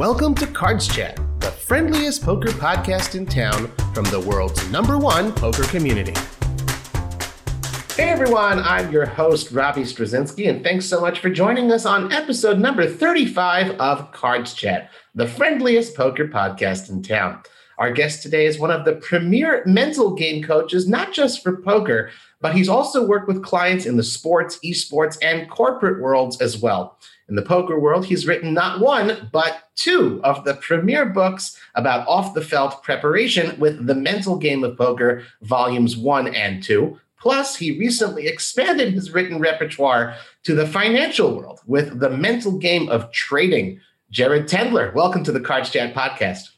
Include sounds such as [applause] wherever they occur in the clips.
Welcome to Cards Chat, the friendliest poker podcast in town from the world's number one poker community. Hey everyone, I'm your host, Robbie Strazynski, and thanks so much for joining us on episode number 35 of Cards Chat, the friendliest poker podcast in town. Our guest today is one of the premier mental game coaches, not just for poker, but he's also worked with clients in the sports, esports, and corporate worlds as well. In the poker world, he's written not one, but two of the premier books about off the felt preparation with The Mental Game of Poker, volumes one and two. Plus, he recently expanded his written repertoire to the financial world with The Mental Game of Trading. Jared Tendler, welcome to the Cards Chat podcast.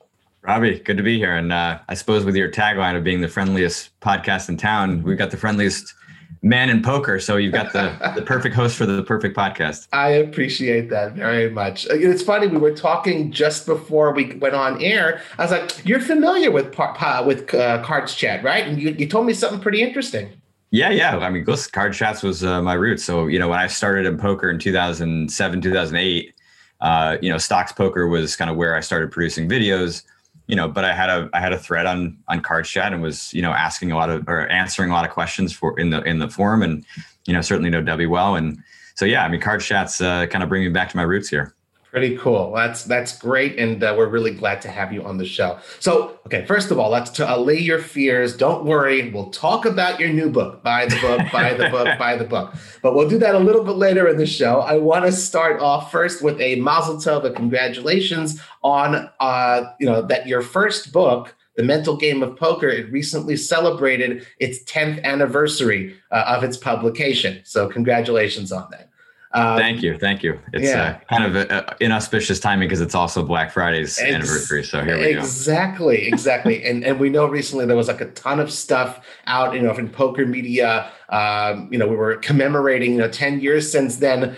Robbie, good to be here. And uh, I suppose with your tagline of being the friendliest podcast in town, we've got the friendliest man in poker. So you've got the, [laughs] the perfect host for the perfect podcast. I appreciate that very much. It's funny, we were talking just before we went on air. I was like, you're familiar with with uh, Cards Chat, right? And you, you told me something pretty interesting. Yeah, yeah. I mean, Ghost Card Chats was uh, my root. So, you know, when I started in poker in 2007, 2008, uh, you know, Stox Poker was kind of where I started producing videos you know, but I had a I had a thread on on Card Chat and was you know asking a lot of or answering a lot of questions for in the in the forum and you know certainly know Debbie well and so yeah I mean Card Chat's uh, kind of bringing me back to my roots here. Pretty cool. That's that's great, and uh, we're really glad to have you on the show. So, okay, first of all, let's to allay your fears. Don't worry, we'll talk about your new book. Buy the book, buy the book, [laughs] buy the book. But we'll do that a little bit later in the show. I want to start off first with a mazel tov, a congratulations on uh, you know that your first book. The Mental Game of Poker, it recently celebrated its 10th anniversary uh, of its publication. So, congratulations on that. Um, thank you, thank you. It's yeah. uh, kind of a, a inauspicious timing because it's also Black Friday's Ex- anniversary. So here we exactly, go. Exactly, exactly. and and we know recently there was like a ton of stuff out, you know, in poker media. Um, you know, we were commemorating, you know, ten years since then.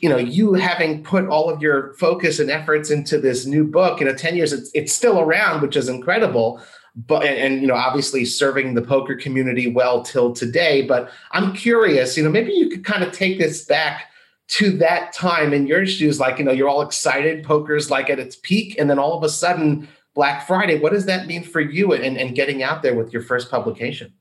You know, you having put all of your focus and efforts into this new book, you know, ten years, it's it's still around, which is incredible but and, and, you know obviously serving the poker community well till today but i'm curious you know maybe you could kind of take this back to that time in your shoes like you know you're all excited poker's like at its peak and then all of a sudden black friday what does that mean for you and, and getting out there with your first publication?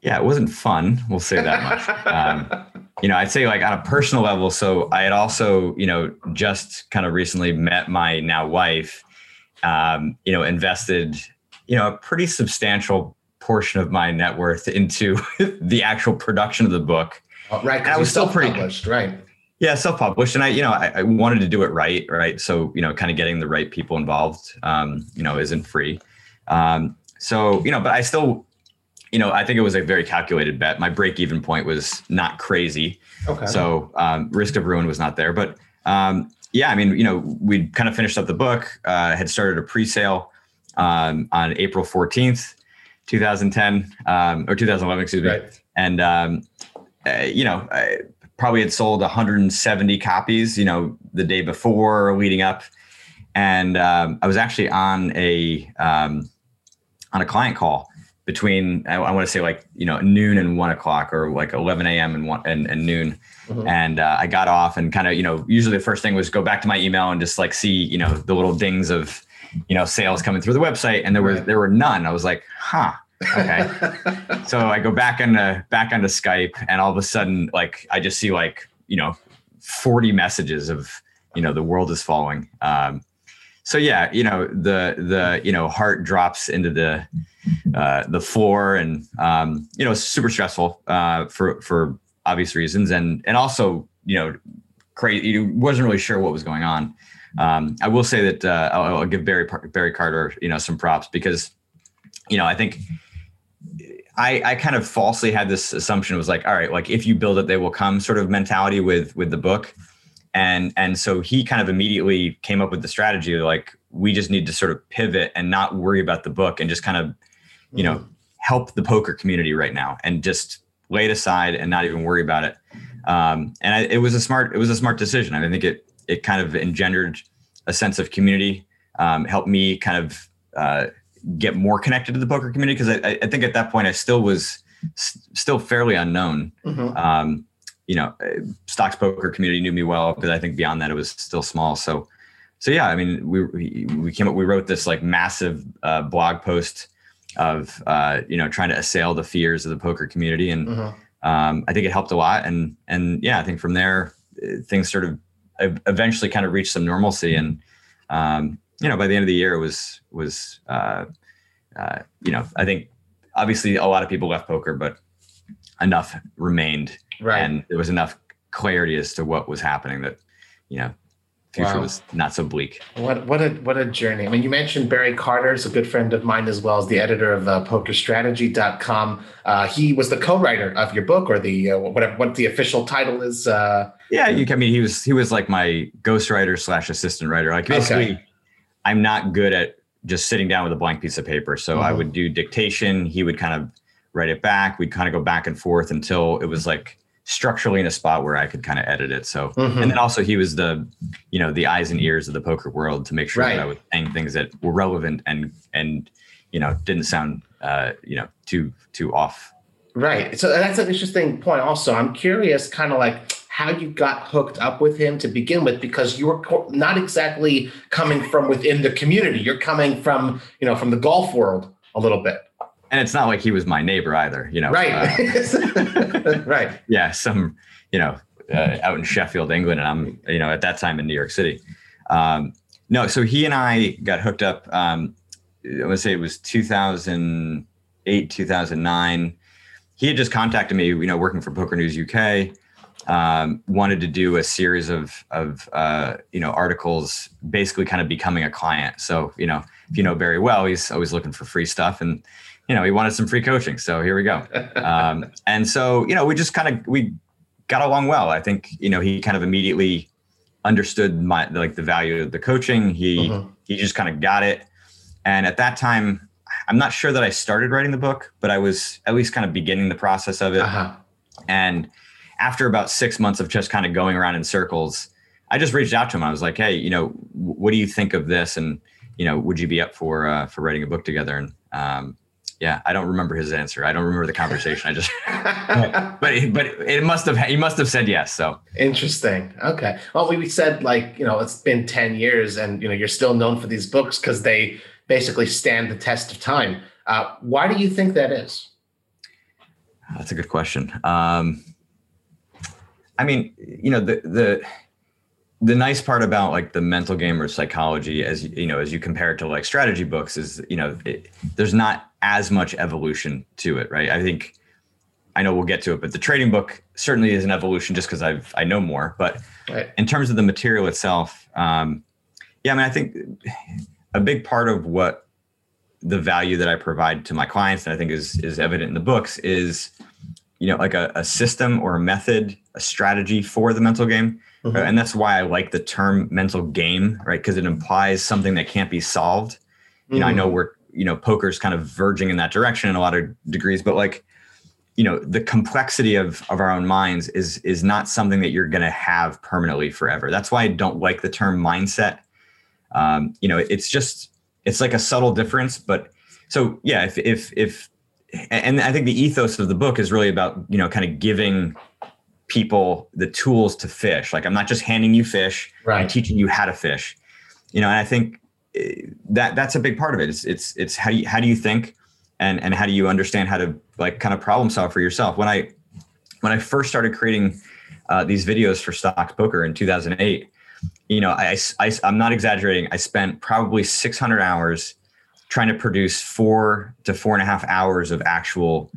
Yeah it wasn't fun we'll say that much. Um, you know i'd say like on a personal level so i had also you know just kind of recently met my now wife um, you know invested you know a pretty substantial portion of my net worth into [laughs] the actual production of the book. Oh, right i was still pretty right yeah, self-published, and I, you know, I, I, wanted to do it right, right. So, you know, kind of getting the right people involved, um, you know, isn't free. Um, so, you know, but I still, you know, I think it was a very calculated bet. My break-even point was not crazy, okay. So, um, risk of ruin was not there. But um, yeah, I mean, you know, we kind of finished up the book, uh, had started a pre-sale um, on April fourteenth, two thousand ten, um, or two thousand eleven, excuse me, right. and uh, you know. I, probably had sold 170 copies, you know, the day before leading up. And um, I was actually on a um, on a client call between I, I want to say like you know noon and one o'clock or like 11 a.m. and one and, and noon. Mm-hmm. And uh, I got off and kind of you know usually the first thing was go back to my email and just like see you know the little dings of you know sales coming through the website and there were there were none. I was like, huh Okay. so I go back into back onto Skype and all of a sudden like I just see like, you know, 40 messages of, you know, the world is falling. Um, so yeah, you know, the the you know, heart drops into the uh the floor and um, you know, super stressful uh for for obvious reasons and and also, you know, crazy you wasn't really sure what was going on. Um, I will say that uh, I'll, I'll give Barry Barry Carter, you know, some props because, you know, I think I, I kind of falsely had this assumption was like, all right, like if you build it, they will come sort of mentality with with the book. And and so he kind of immediately came up with the strategy like we just need to sort of pivot and not worry about the book and just kind of, you know, mm-hmm. help the poker community right now and just lay it aside and not even worry about it. Um, and I, it was a smart it was a smart decision. I think it it kind of engendered a sense of community, um, helped me kind of uh, get more connected to the poker community because I, I, think at that point I still was s- still fairly unknown. Mm-hmm. Um, you know, uh, Stox Poker community knew me well because I think beyond that it was still small. So, so yeah, I mean, we we came up, we wrote this like massive uh, blog post of uh, you know trying to assail the fears of the poker community, and mm-hmm. um, I think it helped a lot. And and yeah, I think from there uh, things sort of eventually kind of reached some normalcy, and um, you know by the end of the year it was was uh, uh, you know I think obviously a lot of people left poker, but enough remained, right. and there was enough clarity as to what was happening that you know future wow. was not so bleak. What what a what a journey. I mean, you mentioned Barry Carter is a good friend of mine as well as the editor of uh, PokerStrategy.com. Uh, he was the co-writer of your book, or the uh, whatever what the official title is. Uh, yeah, you. I mean, he was he was like my ghostwriter slash assistant writer. Like basically, okay. I'm not good at just sitting down with a blank piece of paper. So mm-hmm. I would do dictation. He would kind of write it back. We'd kind of go back and forth until it was like structurally in a spot where I could kind of edit it. So, mm-hmm. and then also he was the, you know, the eyes and ears of the poker world to make sure right. that I was saying things that were relevant and and you know didn't sound uh, you know too too off. Right. So that's an interesting point. Also, I'm curious, kind of like how you got hooked up with him to begin with, because you're not exactly coming from within the community. You're coming from you know from the golf world a little bit and it's not like he was my neighbor either, you know. Right. Uh, [laughs] right. Yeah. Some, you know, uh, out in Sheffield, England, and I'm, you know, at that time in New York City. Um, no, so he and I got hooked up. Um, I would say it was 2008, 2009. He had just contacted me, you know, working for Poker News UK. Um, wanted to do a series of of uh, you know articles, basically kind of becoming a client. So you know, if you know Barry well, he's always looking for free stuff, and you know, he wanted some free coaching. So here we go. [laughs] Um, and so, you know, we just kind of, we got along well. I think, you know, he kind of immediately understood my, like the value of the coaching. He, uh-huh. he just kind of got it. And at that time, I'm not sure that I started writing the book, but I was at least kind of beginning the process of it. Uh-huh. And after about six months of just kind of going around in circles, I just reached out to him. I was like, Hey, you know, what do you think of this? And, you know, would you be up for, uh, for writing a book together? And, um, yeah, I don't remember his answer. I don't remember the conversation. I just, [laughs] but but it must have he must have said yes. So interesting. Okay. Well, we said like you know it's been ten years, and you know you're still known for these books because they basically stand the test of time. Uh, why do you think that is? That's a good question. Um, I mean, you know the the the nice part about like the mental game or psychology as you know as you compare it to like strategy books is you know it, there's not as much evolution to it right i think i know we'll get to it but the trading book certainly is an evolution just because i've i know more but right. in terms of the material itself um yeah i mean i think a big part of what the value that i provide to my clients and i think is is evident in the books is you know like a, a system or a method a strategy for the mental game Mm-hmm. And that's why I like the term mental game, right? Because it implies something that can't be solved. You know, I know mm-hmm. we're, you know, poker's kind of verging in that direction in a lot of degrees, but like, you know, the complexity of of our own minds is is not something that you're gonna have permanently forever. That's why I don't like the term mindset. Um, you know, it's just it's like a subtle difference, but so yeah, if if if and I think the ethos of the book is really about, you know, kind of giving people the tools to fish. Like I'm not just handing you fish, right. I'm teaching you how to fish. You know, and I think eh, that that's a big part of it. It's it's it's how do you how do you think and and how do you understand how to like kind of problem solve for yourself. When I when I first started creating uh, these videos for Stox Poker in 2008, you know, I, I I'm not exaggerating. I spent probably 600 hours trying to produce four to four and a half hours of actual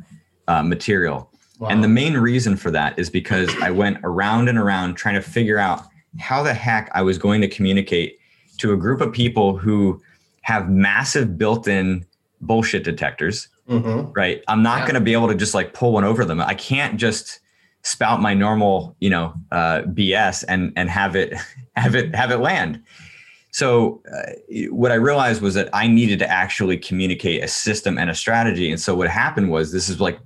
uh, material Wow. And the main reason for that is because I went around and around trying to figure out how the heck I was going to communicate to a group of people who have massive built in bullshit detectors. Mm-hmm. Right. I'm not yeah. going to be able to just like pull one over them. I can't just spout my normal, you know, uh, BS and and have it [laughs] have it have it land. So uh, what I realized was that I needed to actually communicate a system and a strategy. And so what happened was this is like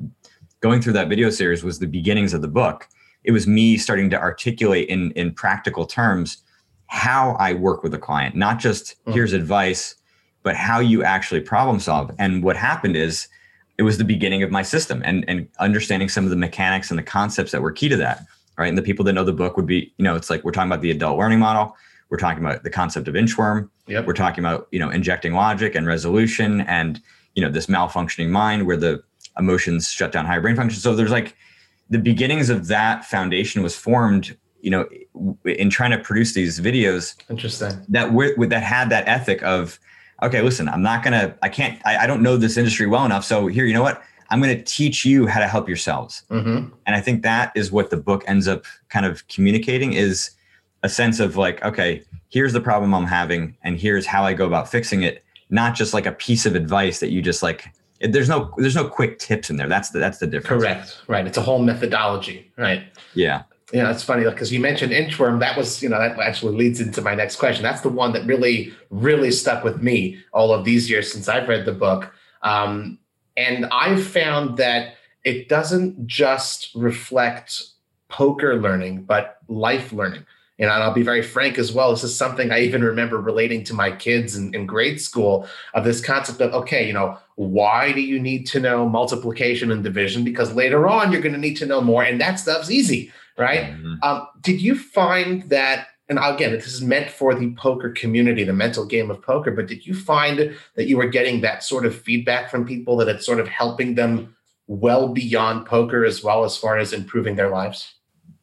going through that video series was the beginnings of the book. It was me starting to articulate in in practical terms how I work with a client, not just mm-hmm. here's advice, but how you actually problem solve. And what happened is it was the beginning of my system and and understanding some of the mechanics and the concepts that were key to that. Right. And the people that know the book would be, you know, it's like we're talking about the adult learning model. We're talking about the concept of inchworm. Yep. We're talking about you know injecting logic and resolution and you know this malfunctioning mind where the emotions shut down higher brain function. So there's like the beginnings of that foundation was formed you know in trying to produce these videos Interesting. that w- that had that ethic of okay listen i'm not gonna i can't I, I don't know this industry well enough so here you know what i'm gonna teach you how to help yourselves Mm-hmm. and i think that is what the book ends up kind of communicating is a sense of like okay here's the problem i'm having and here's how i go about fixing it not just like a piece of advice that you just like it, there's no there's no quick tips in there that's the that's the difference Correct. Right. It's a whole methodology. Right. yeah Yeah, it's funny because you mentioned inchworm. That was, you know, that actually leads into my next question. That's the one that really, really stuck with me all of these years since I've read the book. Um, and I've found that it doesn't just reflect poker learning, but life learning. And I'll be very frank as well. This is something I even remember relating to my kids in, in grade school of this concept of, okay, you know, why do you need to know multiplication and division? Because later on, you're going to need to know more. And that stuff's easy right? Mhm. Um, did you find that? And again, this is meant for the poker community, the mental game of poker. But did you find that you were getting that sort of feedback from people that it's sort of helping them well beyond poker as well as far as improving their lives?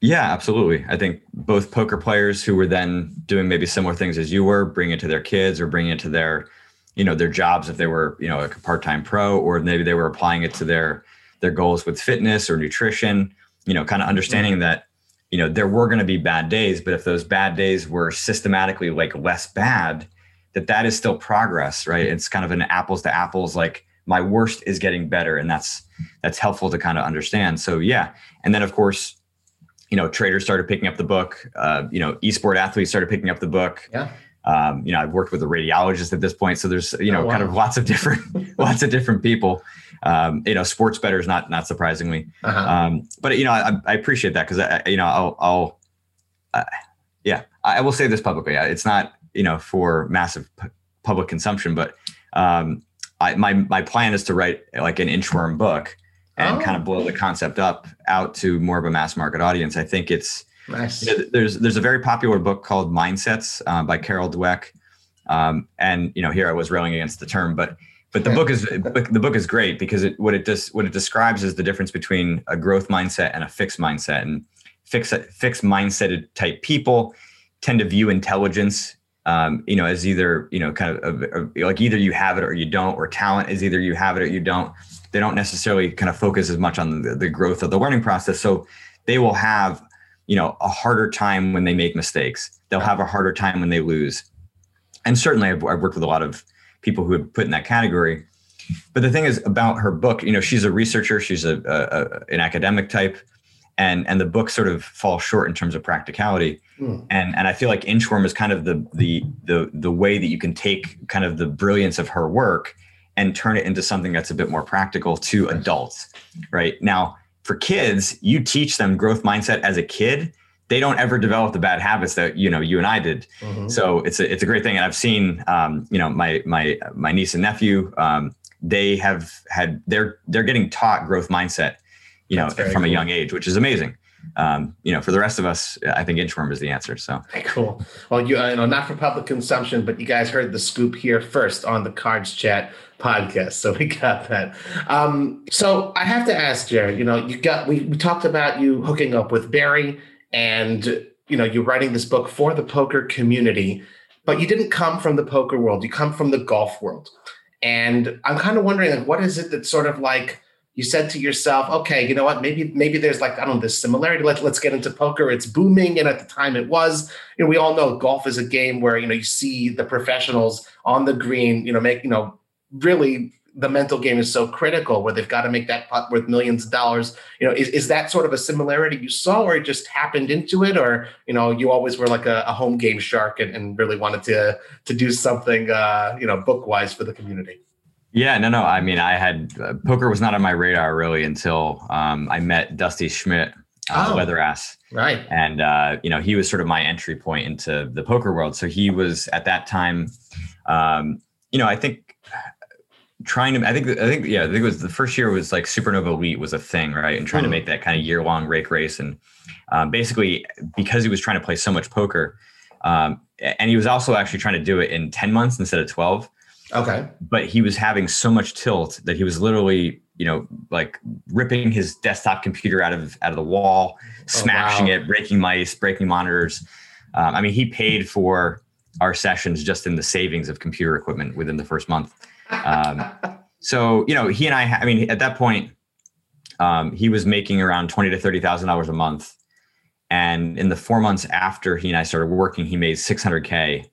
Yeah, absolutely. I think both poker players who were then doing maybe similar things as you were, bring it to their kids or bring it to their, you know, their jobs if they were, you know, like a part-time pro, or maybe they were applying it to their their goals with fitness or nutrition. You know, kind of understanding mm-hmm. that, you know, there were going to be bad days, but if those bad days were systematically like less bad, that that is still progress, right? It's kind of an apples to apples, like my worst is getting better, and that's that's helpful to kind of understand. So yeah, and then of course you know, traders started picking up the book. Uh, you know, esport athletes started picking up the book. Yeah. Um, you know, I've worked with a radiologist at this point, so there's you know Oh, wow. kind of lots of different [laughs] lots of different people. Um, you know, sports bettors, not not surprisingly. Uh-huh. Um, but you know, I, I appreciate that because I, you know, I'll, I'll uh, yeah, I will say this publicly. It's not you know for massive p- public consumption, but um, I, my my plan is to write like an inchworm book and Oh. kind of blow the concept up out to more of a mass market audience. I think it's nice. you know, there's there's a very popular book called Mindsets uh, by Carol Dweck, um, and you know here I was railing against the term, but but the book is the book is great because it what it does what it describes is the difference between a growth mindset and a fixed mindset, and fixed fixed mindseted type people tend to view intelligence. Um, you know, as either you know, kind of, of like either you have it or you don't, or talent is either you have it or you don't. They don't necessarily kind of focus as much on the, the growth of the learning process. So they will have you know a harder time when they make mistakes. They'll have a harder time when they lose. And certainly I've, I've worked with a lot of people who have put in that category. But the thing is about her book you know she's a researcher she's a, a, a an academic type and and the book sort of falls short in terms of practicality. Hmm. and and i feel like inchworm is kind of the the the the way that you can take kind of the brilliance of her work and turn it into something that's a bit more practical to adults right now for kids you teach them growth mindset as a kid they don't ever develop the bad habits that you know you and i did Mhm. so it's a it's a great thing, and I've seen um, you know my my my niece and nephew. Um, they have had they're they're getting taught growth mindset, you know, from a young age, which is amazing. Um, you know, for the rest of us, I think inchworm is the answer. So Cool. Well, you, uh, you know, not for public consumption, but you guys heard the scoop here first on the Cards Chat podcast. So [laughs] we got that. Um, so I have to ask, Jared. You know, you got we, we talked about you hooking up with Barry, and you know, you're writing this book for the poker community, but you didn't come from the poker world. You come from the golf world, and I'm kind of wondering, like, what is it that sort of like you said to yourself, okay, you know what? Maybe maybe there's like I don't know this similarity. Let's let's get into poker. It's booming, and at the time it was. You know, we all know golf is a game where you know you see the professionals on the green. You know, make you know really the mental game is so critical where they've got to make that putt worth millions of dollars. You know, is, is that sort of a similarity you saw, or it just happened into it, or you know, you always were like a, a home game shark and, and really wanted to to do something uh, you know book wise for the community. Yeah, no, no. I mean, I had uh, poker was not on my radar really until um, I met Dusty Schmidt, uh, Oh. Leatherass. Right. and uh, you know he was sort of my entry point into the poker world so he was at that time um, you know i think trying to i think i think yeah i think it was the first year was like supernova elite was a thing right and trying to Hmm. make that kind of year long rake race and um, basically because he was trying to play so much poker um, and he was also actually trying to do it in 10 months instead of 12. Okay. But he was having so much tilt that he was literally, you know, like ripping his desktop computer out of out of the wall, smashing oh, wow. it, breaking mice, breaking monitors. Um, I mean, he paid for our sessions just in the savings of computer equipment within the first month. Um, [laughs] so, you know, he and I, I mean, at that point, um, he was making around twenty to thirty thousand dollars a month, and in the four months after he and I started working, he made six hundred k.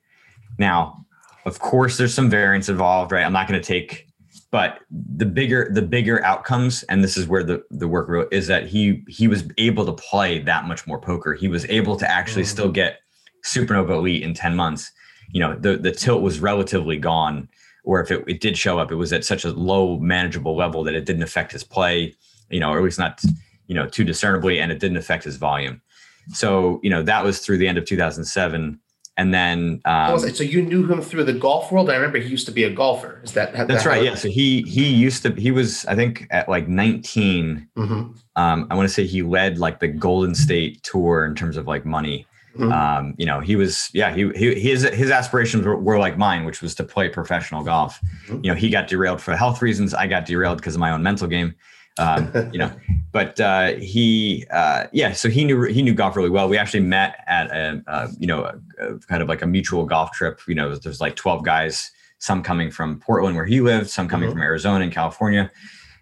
Now, of course, there's some variance involved, right? I'm not going to take, but the bigger the bigger outcomes, and this is where the the work is that he he was able to play that much more poker. He was able to actually mm-hmm. still get supernova elite in ten months. You know, the the tilt was relatively gone or if it, it did show up, it was at such a low manageable level that it didn't affect his play you know, or at least not, you know, too discernibly, and it didn't affect his volume. So, you know, that was through the end of 2007. And then, um, so you knew him through the golf world. I remember he used to be a golfer. Is that that's that right? Yeah. So he he used to he was I think at like 19. Mm-hmm. Um, I want to say he led like the Golden State tour in terms of like money. Mm-hmm. Um, you know, he was, yeah, he, he his his aspirations were, were, like mine, which was to play professional golf. Mm-hmm. You know, he got derailed for health reasons. I got derailed because of my own mental game um, you know. But uh, he, uh, yeah, so he knew he knew golf really well. We actually met at a, a you know a, a kind of like a mutual golf trip. You know, there's like 12 guys, some coming from Portland where he lived, some coming mm-hmm. from Arizona and California,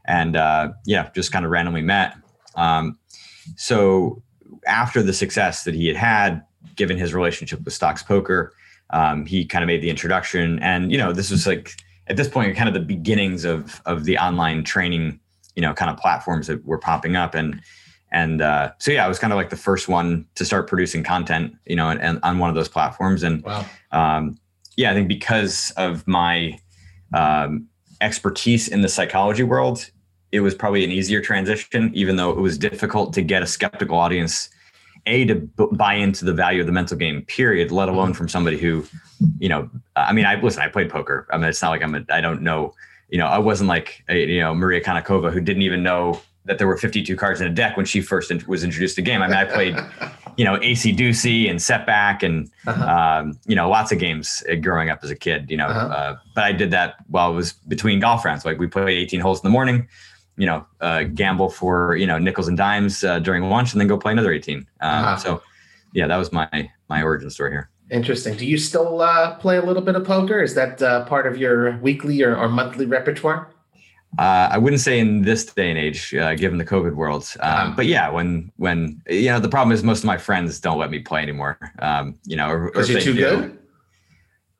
and uh, yeah, just kind of randomly met. Um, so after the success that he had had, given his relationship with Stox Poker, um, he kind of made the introduction, and you know, this was like at this point kind of the beginnings of of the online training you know kind of platforms that were popping up and and uh, so yeah, I was kind of like the first one to start producing content, you know, and, and on one of those platforms. And wow. um, yeah, I think because of my um, expertise in the psychology world, it was probably an easier transition, even though it was difficult to get a skeptical audience, a to b- buy into the value of the mental game. Period. Let alone from somebody who, you know, I mean, I listen. I played poker. I mean, it's not like I'm. A, I don't know you know, I wasn't like, a, you know, Maria Konnikova who didn't even know that there were 52 cards in a deck when she first was introduced to the game. I mean, I played, [laughs] you know, Acey Deucey and Setback and, uh-huh. um, you know, lots of games uh, growing up as a kid, you know, uh-huh. uh, but I did that while I was between golf rounds. Like we played 18 holes in the morning, you know, uh, gamble for, you know, nickels and dimes uh, during lunch and then go play another 18. Um, uh-huh. So yeah, that was my, my origin story here. Interesting. Do you still uh, play a little bit of poker? Is that uh, part of your weekly or, or monthly repertoire? Uh, I wouldn't say in this day and age, uh, given the COVID world. Um, uh-huh. but yeah, when when you know the problem is most of my friends don't let me play anymore. Um, you know, because you're too do, good.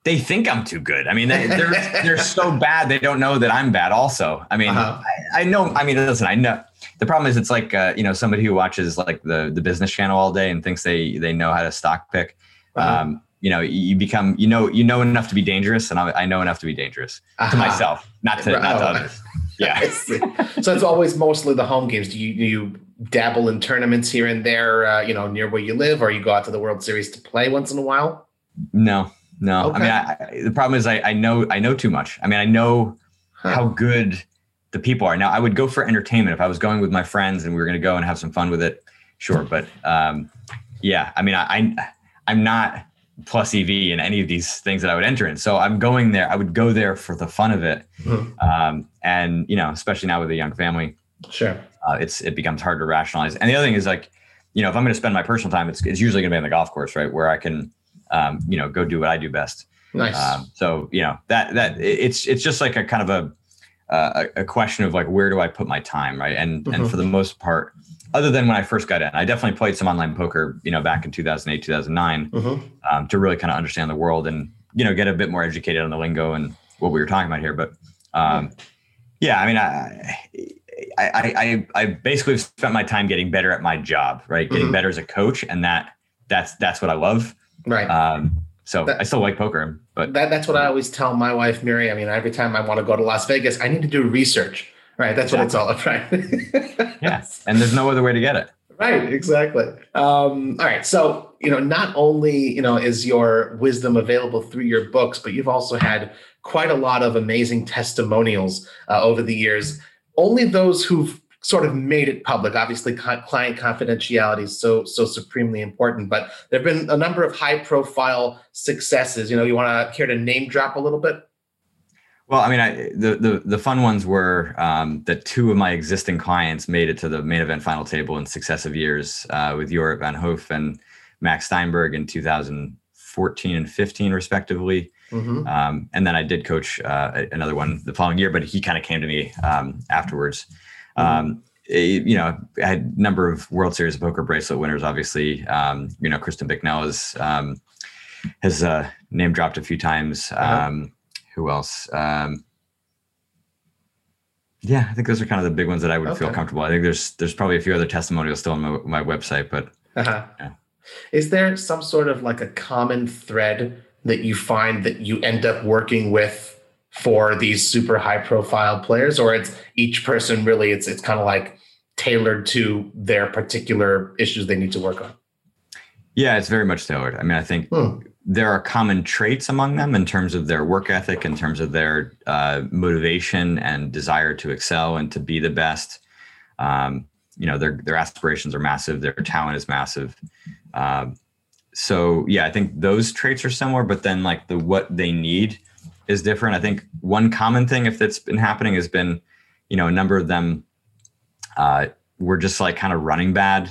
They think I'm too good. I mean, they, are they're, [laughs] they're so bad they don't know that I'm bad. Also, I mean, uh-huh. I, I, know. I mean, listen, I know. The problem is, it's like uh, you know somebody who watches like the the business channel all day and thinks they they know how to stock pick um, you know, you become, you know, you know enough to be dangerous, and I, I know enough to be dangerous uh-huh. to myself, not to not to others. Yeah. [laughs] so it's always mostly the home games. Do you do you dabble in tournaments here and there, uh, you know, near where you live, or you go out to the World Series to play once in a while? No, no. Okay. I mean, I, the problem is I, I know I know too much. I mean, I know huh. how good the people are. Now, I would go for entertainment if I was going with my friends and we were going to go and have some fun with it. Sure, but um, yeah, I mean, I, I I'm not plus EV in any of these things that I would enter in. So I'm going there. I would go there for the fun of it, mm-hmm. um, and you know, especially now with a young family, sure, uh, it's it becomes hard to rationalize. And the other thing is like, you know, if I'm going to spend my personal time, it's it's usually going to be on the golf course, right, where I can, um, you know, go do what I do best. Nice. Um, so you know that that it's it's just like a kind of a uh, a question of like where do I put my time, right? And mm-hmm. and for the most part, other than when I first got in. I definitely played some online poker, you know, back in 2008, 2009 mm-hmm. um, to really kind of understand the world and, you know, get a bit more educated on the lingo and what we were talking about here. But um, yeah, I mean, I, I, I, I basically spent my time getting better at my job, right? Getting mm-hmm. better as a coach. And that, that's, that's what I love. Right. Um, so that, I still like poker, but that, that's what I always tell my wife, Mary. I mean, every time I want to go to Las Vegas, I need to do research Right. That's exactly. what it's all about. Right. [laughs] yeah. And there's no other way to get it. Right. Exactly. Um, all right. So, you know, not only, you know, is your wisdom available through your books, but you've also had quite a lot of amazing testimonials uh, over the years. Only those who've sort of made it public. Obviously, client confidentiality is so so supremely important. But there have been a number of high profile successes. You know, you want to care to name drop a little bit? Well, I mean, I, the, the the fun ones were um, that two of my existing clients made it to the main event final table in successive years uh, with Jorryt Van Hoof and Max Steinberg in 2014 and 15, respectively. Mm-hmm. Um, and then I did coach uh, another one the following year, but he kind of came to me um, afterwards. Mm-hmm. Um, it, you know, I had a number of World Series of Poker bracelet winners. Obviously, um, you know, Kristen Bicknell is, um, has uh, name dropped a few times. Uh-huh who else? Um, yeah, I think those are kind of the big ones that I would okay. feel comfortable. I think there's there's probably a few other testimonials still on my, my website, but uh-huh. yeah. is there some sort of like a common thread that you find that you end up working with for these super high profile players, or it's each person really it's it's kind of like tailored to their particular issues they need to work on? Yeah, it's very much tailored. I mean, I think hmm there are common traits among them in terms of their work ethic, in terms of their uh, motivation and desire to excel and to be the best. Um, you know, their their aspirations are massive. Their talent is massive. Um, so yeah, I think those traits are similar, but then like the what they need is different. I think one common thing, if that's been happening, has been, you know, a number of them uh, were just like kind of running bad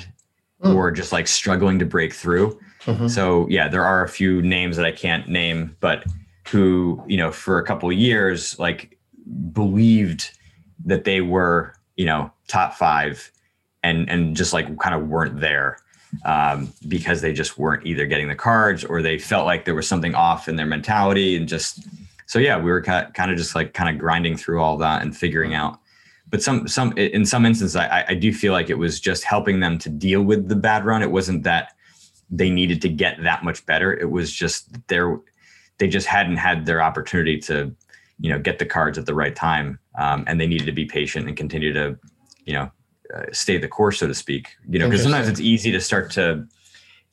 mm. or just like struggling to break through. Mm-hmm. So yeah, there are a few names that I can't name, but who you know for a couple years like believed that they were you know top five, and and just like kind of weren't there um, because they just weren't either getting the cards or they felt like there was something off in their mentality and just so yeah we were kind of just like kind of grinding through all that and figuring out but some some in some instances I, I do feel like it was just helping them to deal with the bad run it wasn't that they needed to get that much better. It was just there, they just hadn't had their opportunity to, you know, get the cards at the right time, um, and they needed to be patient and continue to, you know, uh, stay the course, so to speak. You know, because sometimes it's easy to start to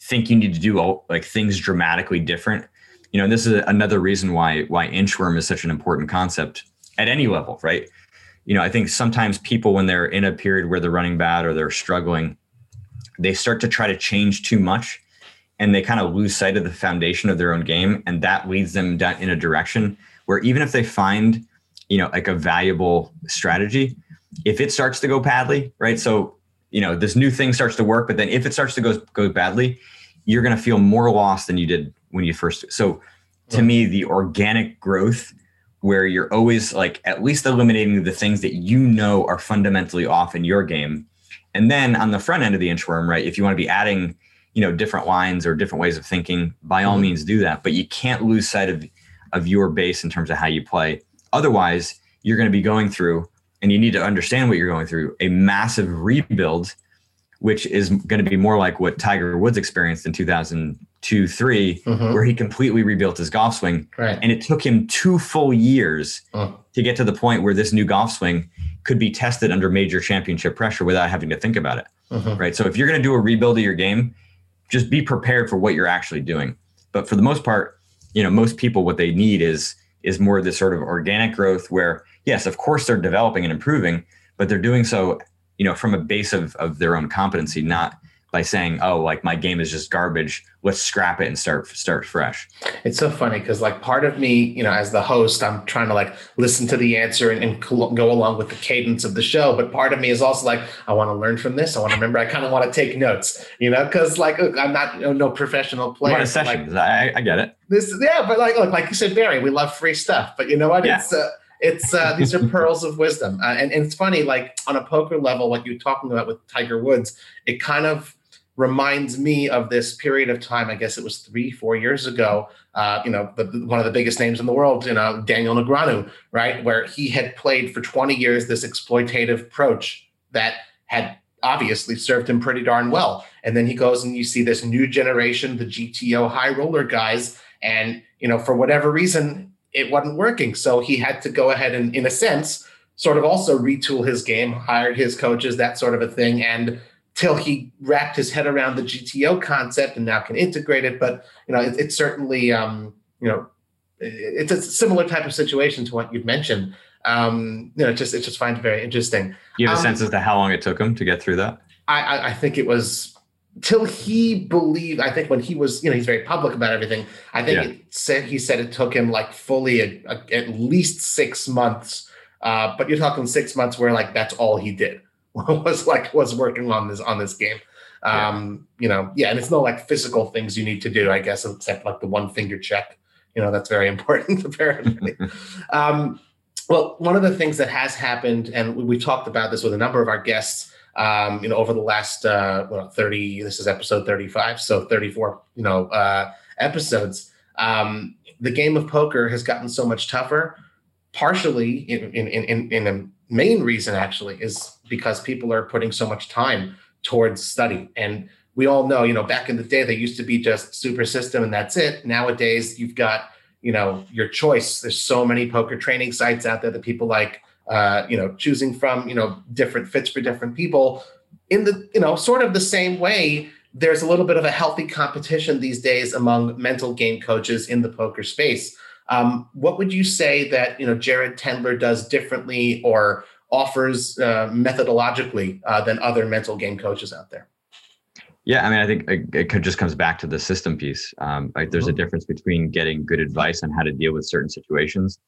think you need to do all like things dramatically different. You know, and this is another reason why why inchworm is such an important concept at any level, right? You know, I think sometimes people when they're in a period where they're running bad or they're struggling, they start to try to change too much and they kind of lose sight of the foundation of their own game and that leads them down in a direction where even if they find you know like a valuable strategy if it starts to go badly right? So you know this new thing starts to work but then if it starts to go go badly you're going to feel more lost than you did when you first so to me the organic growth where you're always like at least eliminating the things that you know are fundamentally off in your game and then on the front end of the inchworm right if you want to be adding you know different lines or different ways of thinking by all mm-hmm. means do that but you can't lose sight of of your base in terms of how you play otherwise you're going to be going through and you need to understand what you're going through a massive rebuild which is going to be more like what tiger woods experienced in 2002 3 mm-hmm. where he completely rebuilt his golf swing right. and it took him two full years uh. to get to the point where this new golf swing could be tested under major championship pressure without having to think about it mm-hmm. right so if you're going to do a rebuild of your game just be prepared for what you're actually doing. But for the most part, you know, most people what they need is is more this sort of organic growth where yes, of course they're developing and improving, but they're doing so, you know, from a base of of their own competency, not by saying, "Oh, like my game is just garbage. Let's scrap it and start start fresh." It's so funny because like part of me, you know, as the host, I'm trying to like listen to the answer and, and go along with the cadence of the show, but part of me is also like, I want to learn from this. I want to remember. I kind of want to take notes, you know, because like look, I'm not you know, no professional player. Sessions. Like, I, I get it. This, yeah, but like look, like you said, Barry, we love free stuff, but you know what? Yeah. It's uh, it's uh, these are pearls of wisdom, uh, and, and it's funny. Like on a poker level, what you're talking about with Tiger Woods, it kind of reminds me of this period of time. I guess it was three, four years ago. Uh, you know, the, one of the biggest names in the world, you know, Daniel Negreanu, right, where he had played for 20 years this exploitative approach that had obviously served him pretty darn well. And then he goes and you see this new generation, the GTO high roller guys, and you know, for whatever reason, it wasn't working. So he had to go ahead and, in a sense, sort of also retool his game, hired his coaches, that sort of a thing, and till he wrapped his head around the GTO concept and now can integrate it. But you know, it, it's certainly um, you know, it's a similar type of situation to what you've mentioned. Um, you know, just it just finds very interesting. You have a Um, sense as to how long it took him to get through that? I, I, I think it was till he believed. I think when he was, you know, he's very public about everything. I think Yeah. it said he said it took him like fully a, a- at least six months. Uh, but you're talking six months where like that's all he did [laughs] was like was working on this on this game. Um, you know, yeah, and it's no like physical things you need to do, I guess, except like the one finger check. You know, that's very [laughs] important apparently. [laughs] um, well, one of the things that has happened, and we, we talked about this with a number of our guests, um, you know, over the last uh, well, 30, this is episode 35, so 34, you know, uh, episodes. Um, the game of poker has gotten so much tougher, partially in, in, in, in a main reason actually is because people are putting so much time towards study. And we all know, you know, back in the day, they used to be just super system and that's it. Nowadays, you've got, you know, your choice. There's so many poker training sites out there that people like, uh, you know, choosing from, you know, different fits for different people. In the, you know, sort of the same way, there's a little bit of a healthy competition these days among mental game coaches in the poker space. Um, what would you say that you know Jared Tendler does differently or offers uh, methodologically uh, than other mental game coaches out there? Yeah, I mean, I think it, it just comes back to the system piece. Um, like, there's a difference between getting good advice on how to deal with certain situations,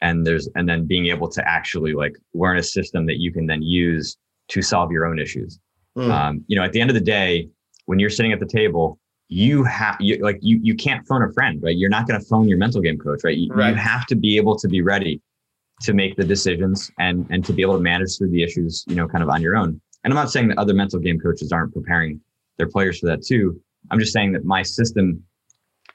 and there's and then being able to actually like learn a system that you can then use to solve your own issues. Mm. Um, you know, at the end of the day, when you're sitting at the table, you have you like you you can't phone a friend, right? You're not going to phone your mental game coach, right? You, Right. you have to be able to be ready to make the decisions and and to be able to manage through the issues, you know, kind of on your own. And I'm not saying that other mental game coaches aren't preparing their players for that too. I'm just saying that my system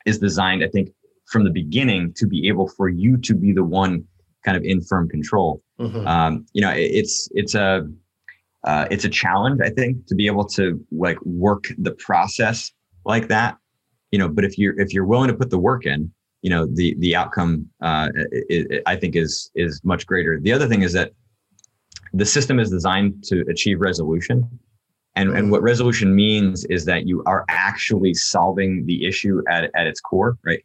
is designed, I think, from the beginning to be able for you to be the one kind of in firm control. Mhm. Um, you know, it- it's it's a uh, it's a challenge, I think, to be able to like work the process like that. You know, but if you're if you're willing to put the work in, you know, the the outcome uh, i i I think is is much greater. The other thing is that the system is designed to achieve resolution. And, and what resolution means is that you are actually solving the issue at, at its core, right?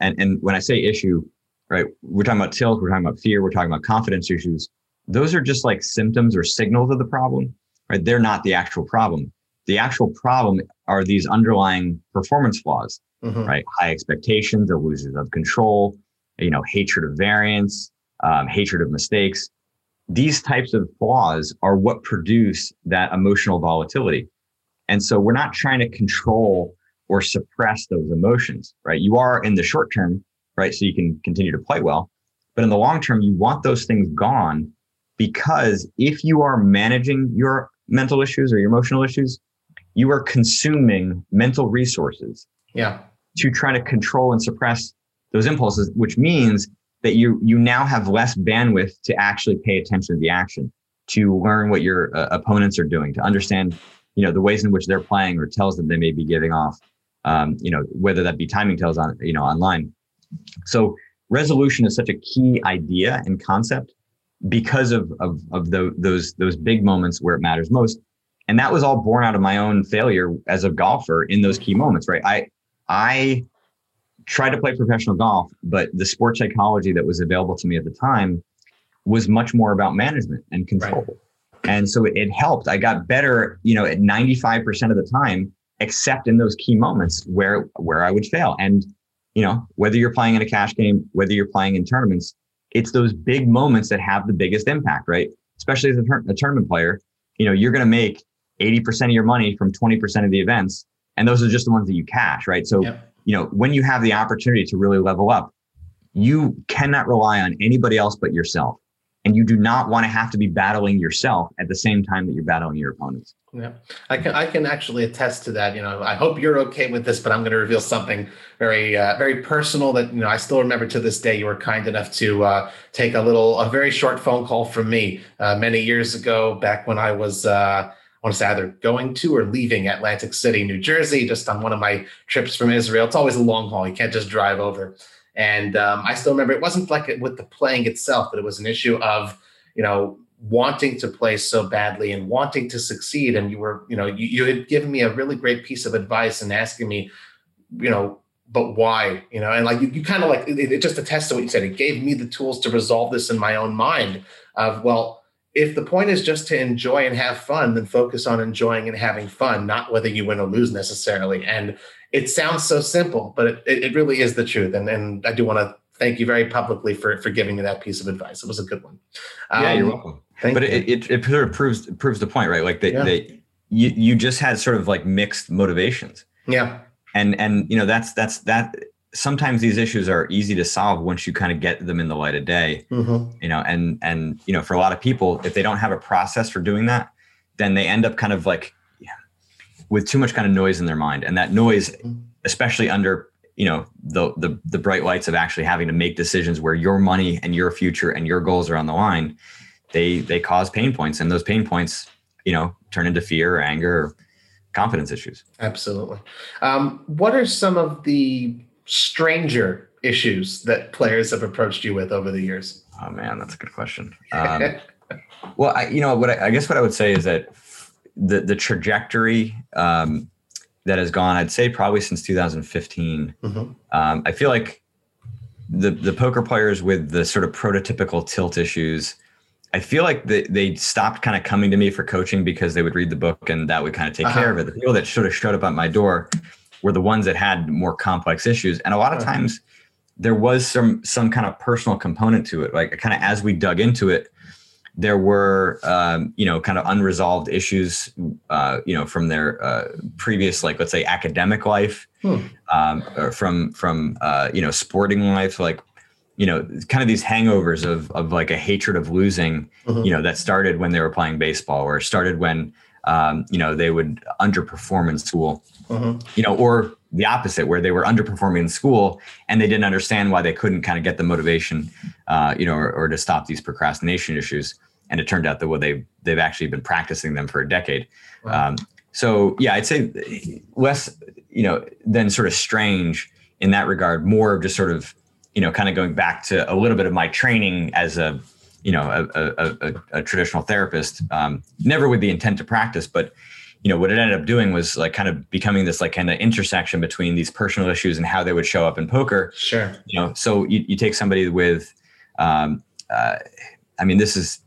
And and when I say issue, right, we're talking about tilt, we're talking about fear, we're talking about confidence issues. Those are just like symptoms or signals of the problem, right? They're not the actual problem. The actual problem are these underlying performance flaws, Mhm. right? High expectations, illusions of control, you know, hatred of variance, um, hatred of mistakes. These types of flaws are what produce that emotional volatility. And so we're not trying to control or suppress those emotions, right? You are in the short term, right? So you can continue to play well. But in the long term, you want those things gone because if you are managing your mental issues or your emotional issues, you are consuming mental resources Yeah. to try to control and suppress those impulses, which means that you you now have less bandwidth to actually pay attention to the action, to learn what your uh, opponents are doing, to understand you know the ways in which they're playing or tells that they may be giving off, um, you know whether that be timing tells on you know online. So resolution is such a key idea and concept because of of of the, those those big moments where it matters most. And that was all born out of my own failure as a golfer in those key moments, right? I I tried to play professional golf, but the sport psychology that was available to me at the time was much more about management and control. And so it, it helped. I got better, you know, at 95% of the time, except in those key moments where where I would fail. And, you know, whether you're playing in a cash game, whether you're playing in tournaments, it's those big moments that have the biggest impact, right? Especially as a, tour- a tournament player, you know, you're going to make 80% of your money from 20% of the events. And those are just the ones that you cash, right? So, Yep. you know, when you have the opportunity to really level up, you cannot rely on anybody else but yourself. And you do not want to have to be battling yourself at the same time that you're battling your opponents. Yeah, I can I can actually attest to that. You know, I hope you're okay with this, but I'm going to reveal something very uh, very personal that you know I still remember to this day. You were kind enough to uh, take a little a very short phone call from me uh, many years ago, back when I was. Uh, Want either going to or leaving Atlantic City, New Jersey, just on one of my trips from Israel. It's always a long haul; you can't just drive over. And um, I still remember it wasn't like it with the playing itself, but it was an issue of you know wanting to play so badly and wanting to succeed and you were you know you, you had given me a really great piece of advice and asking me you know but why? You know, and like you, you kind of like it, it just attests to what you said. It gave me the tools to resolve this in my own mind. Of well, if the point is just to enjoy and have fun, then focus on enjoying and having fun, not whether you win or lose necessarily. And it sounds so simple, but it, it really is the truth. And, and I do want to thank you very publicly for, for giving me that piece of advice. It was a good one. Um, yeah, you're um, welcome. but it, it, it, sort of proves, proves the point, right? Like that, yeah. you, you just had sort of like mixed motivations. Yeah. And, and, you know, that's, that's, that sometimes these issues are easy to solve once you kind of get them in the light of day. Mm-hmm. you know and and you know for a lot of people if they don't have a process for doing that then they end up kind of like yeah, with too much kind of noise in their mind. And that noise mm-hmm. especially under you know the, the the bright lights of actually having to make decisions where your money and your future and your goals are on the line they they cause pain points. And those pain points you know turn into fear or anger or confidence issues. Absolutely. Um, what are some of the stranger issues that players have approached you with over the years? Oh man, that's a good question. Um, [laughs] well, I, you know, what I, I, guess what I would say is that the the trajectory um, that has gone, I'd say probably since 2015. Mm-hmm. Um, I feel like the the poker players with the sort of prototypical tilt issues. I feel like they, they stopped kind of coming to me for coaching because they would read the book and that would kind of take uh-huh. care of it. The people that sort of showed up at my door were the ones that had more complex issues. And a lot of times there was some some kind of personal component to it. Like kind of as we dug into it, there were um, you know kind of unresolved issues uh, you know from their uh, previous like let's say academic life hmm. um, or from from uh, you know sporting life like you know kind of these hangovers of of like a hatred of losing mm-hmm. you know that started when they were playing baseball or started when um, you know they would underperform in school mm-hmm. you know, or the opposite, where they were underperforming in school and they didn't understand why they couldn't kind of get the motivation, uh, you know, or, or, to stop these procrastination issues. And it turned out that well, they they've actually been practicing them for a decade. Wow. Um, so yeah, I'd say less, you know, than sort of strange in that regard. More of just sort of, you know, kind of going back to a little bit of my training as a, you know, a, a, a, a traditional therapist. Um, never with the intent to practice, but you know what it ended up doing was like kind of becoming this like kind of intersection between these personal issues and how they would show up in poker. Sure. You know so you, you take somebody with um, uh, i mean this is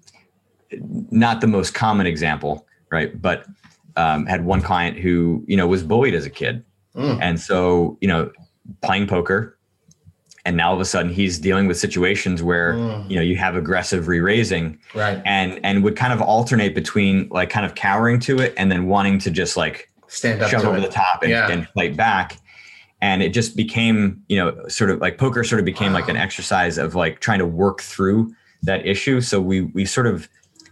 not the most common example right? But um, had one client who you know was bullied as a kid. Mm. and so you know playing poker and now all of a sudden he's dealing with situations where mm. you know you have aggressive re-raising right and and would kind of alternate between like kind of cowering to it and then wanting to just like stand up shove over it. the top and, yeah. and fight back and it just became you know sort of like poker sort of became wow. like an exercise of like trying to work through that issue so we we sort of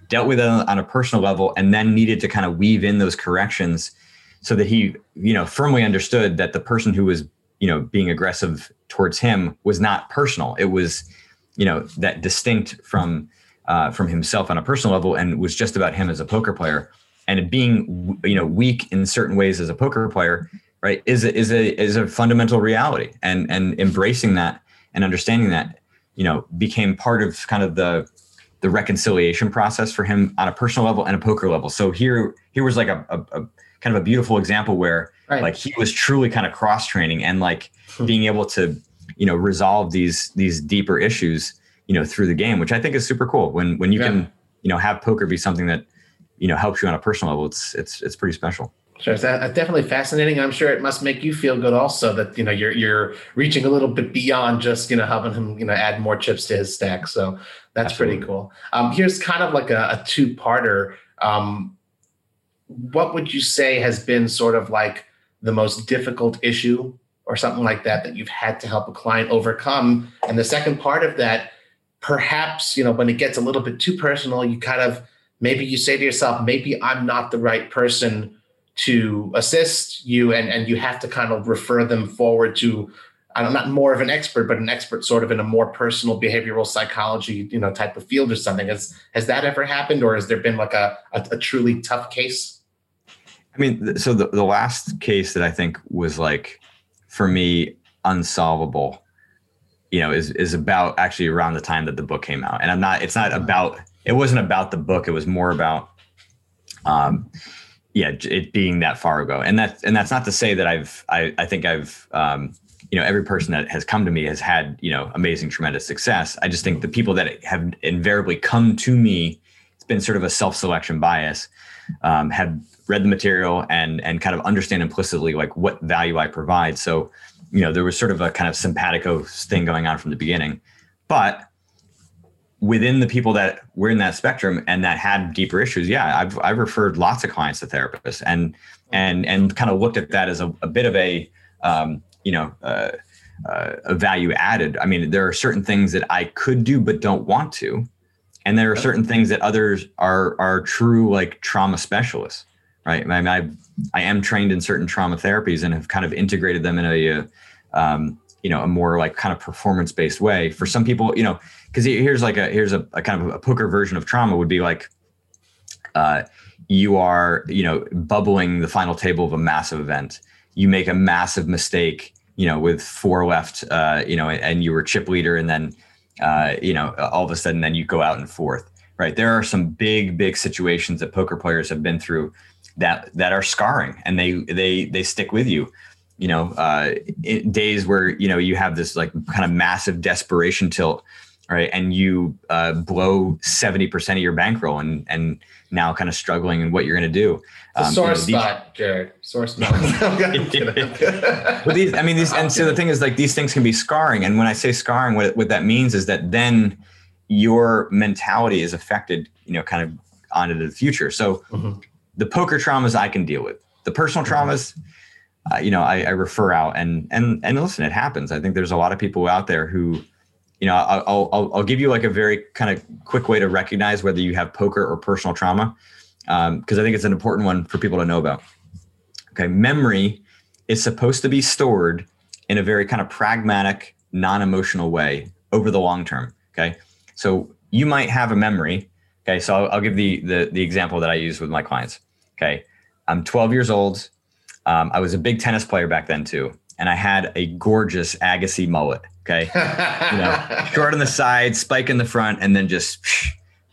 dealt with it on a personal level and then needed to kind of weave in those corrections so that he you know firmly understood that the person who was you know being aggressive towards him was not personal it was you know that distinct from uh, from himself on a personal level and was just about him as a poker player and being you know weak in certain ways as a poker player right is a, is a is a fundamental reality and and embracing that and understanding that you know became part of kind of the the reconciliation process for him on a personal level and a poker level so here here was like a, a, a kind of a beautiful example where right. like he was truly kind of cross training and like. Being able to you know resolve these these deeper issues you know through the game which i think is super cool when when you yeah. can you know have poker be something that you know helps you on a personal level it's it's it's pretty special Sure, it's definitely fascinating. I'm sure it must make you feel good also that you know you're you're reaching a little bit beyond just you know helping him you know add more chips to his stack. So that's Absolutely. pretty cool. Um, here's kind of like a, a two parter. Um, what would you say has been sort of like the most difficult issue or something like that that you've had to help a client overcome? And the second part of that, perhaps, you know, when it gets a little bit too personal, you kind of maybe you say to yourself, maybe I'm not the right person to assist you and, and you have to kind of refer them forward to I'm not more of an expert, but an expert sort of in a more personal behavioral psychology, you know, type of field or something. Has has that ever happened, or has there been like a, a, a truly tough case? I mean, so the, the last case that I think was like for me unsolvable, you know, is is about actually around the time that the book came out. And I'm not, it's not about, it wasn't about the book. It was more about, um, yeah, it being that far ago. And that's, and that's not to say that I've, I, I think I've, um, you know every person that has come to me has had you know amazing tremendous success i just think the people that have invariably come to me it's been sort of a self-selection bias um, have read the material and and kind of understand implicitly like what value i provide. So you know there was sort of a kind of simpatico thing going on from the beginning. But within the people that were in that spectrum and that had deeper issues yeah i've i've referred lots of clients to therapists and and and kind of looked at that as a, a bit of a um, you know uh, uh, a value added. I mean there are certain things that i could do but don't want to and there are certain things that others are are true like trauma specialists right? I mean i i am trained in certain trauma therapies and have kind of integrated them in a, a um, you know a more like kind of performance based way. For some people you know because here's like a here's a, a, kind of a poker version of trauma would be like uh, you are you know bubbling the final table of a massive event. You make a massive mistake you know with four left uh, you know and you were chip leader and then uh, you know all of a sudden then you go out in fourth right? There are some big big situations that poker players have been through that that are scarring and they they they stick with you. You know uh, days where you know you have this like kind of massive desperation tilt right? And you uh, blow 70% of your bankroll and and now kind of struggling in what you're going to do um, sore you know, spot jared. Sore spot. [laughs] Well, [laughs] these, i mean these and so the thing is like these things can be scarring. And when i say scarring what, what that means is that then your mentality is affected you know kind of onto the future. So mm-hmm. The poker traumas i can deal with the personal mm-hmm. traumas uh, you know I, I refer out and and and listen it happens i think there's a lot of people out there who you know, I'll, I'll, I'll give you like a very kind of quick way to recognize whether you have poker or personal trauma, because um, I think it's an important one for people to know about. Okay, memory is supposed to be stored in a very kind of pragmatic, non-emotional way over the long term. Okay, so you might have a memory. Okay, so I'll, I'll give the, the the example that I use with my clients. Okay, I'm 12 years old. Um, I was a big tennis player back then too, and I had a gorgeous Agassi mullet. Okay. [laughs] you know, short on the side, spike in the front, and then just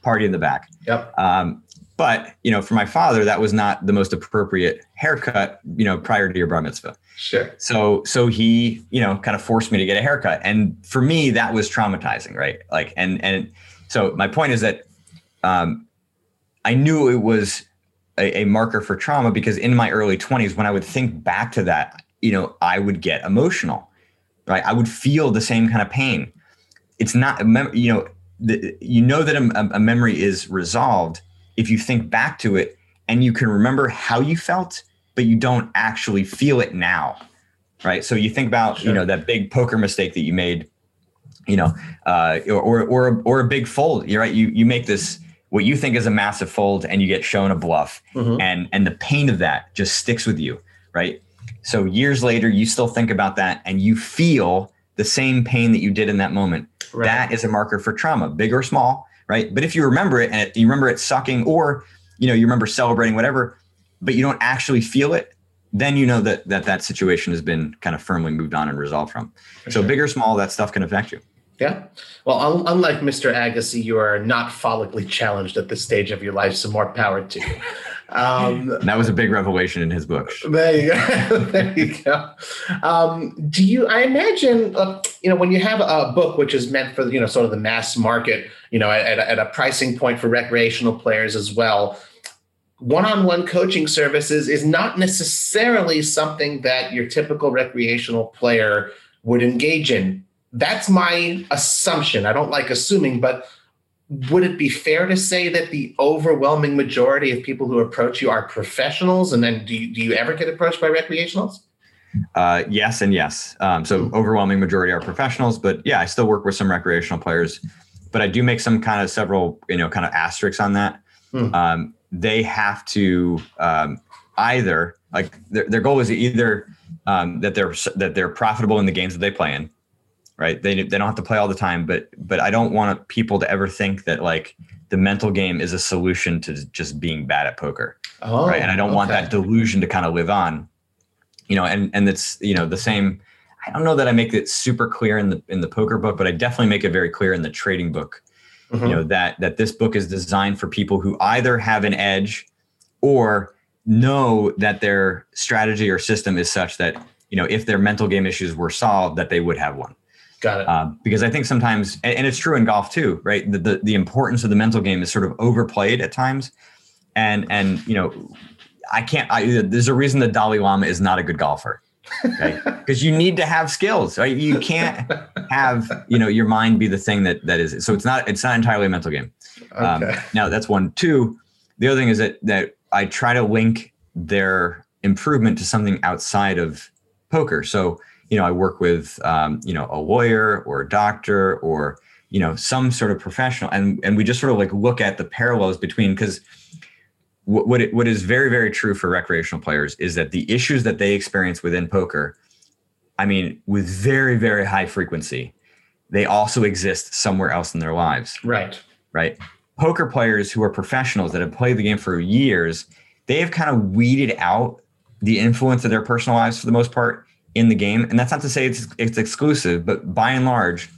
party in the back. Yep. Um, but you know, for my father, that was not the most appropriate haircut. You know, prior to your bar mitzvah. Sure. So, so he, you know, kind of forced me to get a haircut, and for me, that was traumatizing, right? Like, and and so my point is that um, I knew it was a, a marker for trauma because in my early twenties, when I would think back to that, you know, I would get emotional right? I would feel the same kind of pain. It's not, you know, the, you know that a, a memory is resolved if you think back to it and you can remember how you felt, but you don't actually feel it now, right? So you think about, sure. you know, that big poker mistake that you made, you know, uh, or, or, or, or a big fold, you're right. You, you make this, what you think is a massive fold and you get shown a bluff mm-hmm. and, and the pain of that just sticks with you, right? So years later, you still think about that and you feel the same pain that you did in that moment. Right. That is a marker for trauma, big or small, right? But if you remember it and you remember it sucking, or you know you remember celebrating whatever, but you don't actually feel it, then you know that that that situation has been kind of firmly moved on and resolved from. For so sure. big or small, that stuff can affect you. Yeah. Well, unlike Mr. Agassi, you are not follically challenged at this stage of your life, so more power to you. Um, [laughs] that was a big revelation in his book. There you go. [laughs] there you go. Um, do you? I imagine, uh, you know, when you have a book which is meant for you know sort of the mass market, you know, at, at a pricing point for recreational players as well. One-on-one coaching services is not necessarily something that your typical recreational player would engage in. That's my assumption. I don't like assuming, but would it be fair to say that the overwhelming majority of people who approach you are professionals? And then do you, do you ever get approached by recreationals? Uh, yes, and yes. Um, so mm-hmm. overwhelming majority are professionals, but yeah, I still work with some recreational players. But I do make some kind of several, you know, kind of asterisks on that. Mm. Um, they have to um, either like their, their goal is either um, that they're that they're profitable in the games that they play in, right? They they don't have to play all the time, but but I don't want people to ever think that like the mental game is a solution to just being bad at poker, oh, right? And I don't okay. want that delusion to kind of live on, you know. And and it's you know the same. I don't know that I make it super clear in the in the poker book, but I definitely make it very clear in the trading book. Mm-hmm. You know that that this book is designed for people who either have an edge or know that their strategy or system is such that you know, if their mental game issues were solved, that they would have won. Got it. Um, because I think sometimes, and, it's true in golf too, right? The, the the importance of the mental game is sort of overplayed at times, and and you know, I can't. I, there's a reason that Dalai Lama is not a good golfer, okay? [laughs] Because you need to have skills. Right? You can't have you know your mind be the thing that that is. So it's not it's not entirely a mental game. Um, okay. Um, now that's one. Two. The other thing is that that I try to link their improvement to something outside of poker. So you know, I work with um, you know a lawyer or a doctor or you know some sort of professional, and and we just sort of like look at the parallels between because what what, it, what is very very true for recreational players is that the issues that they experience within poker, I mean, with very very high frequency, they also exist somewhere else in their lives. Right. Right. Poker players who are professionals that have played the game for years, they have kind of weeded out the influence of their personal lives for the most part in the game. And that's not to say it's it's exclusive, but by and large,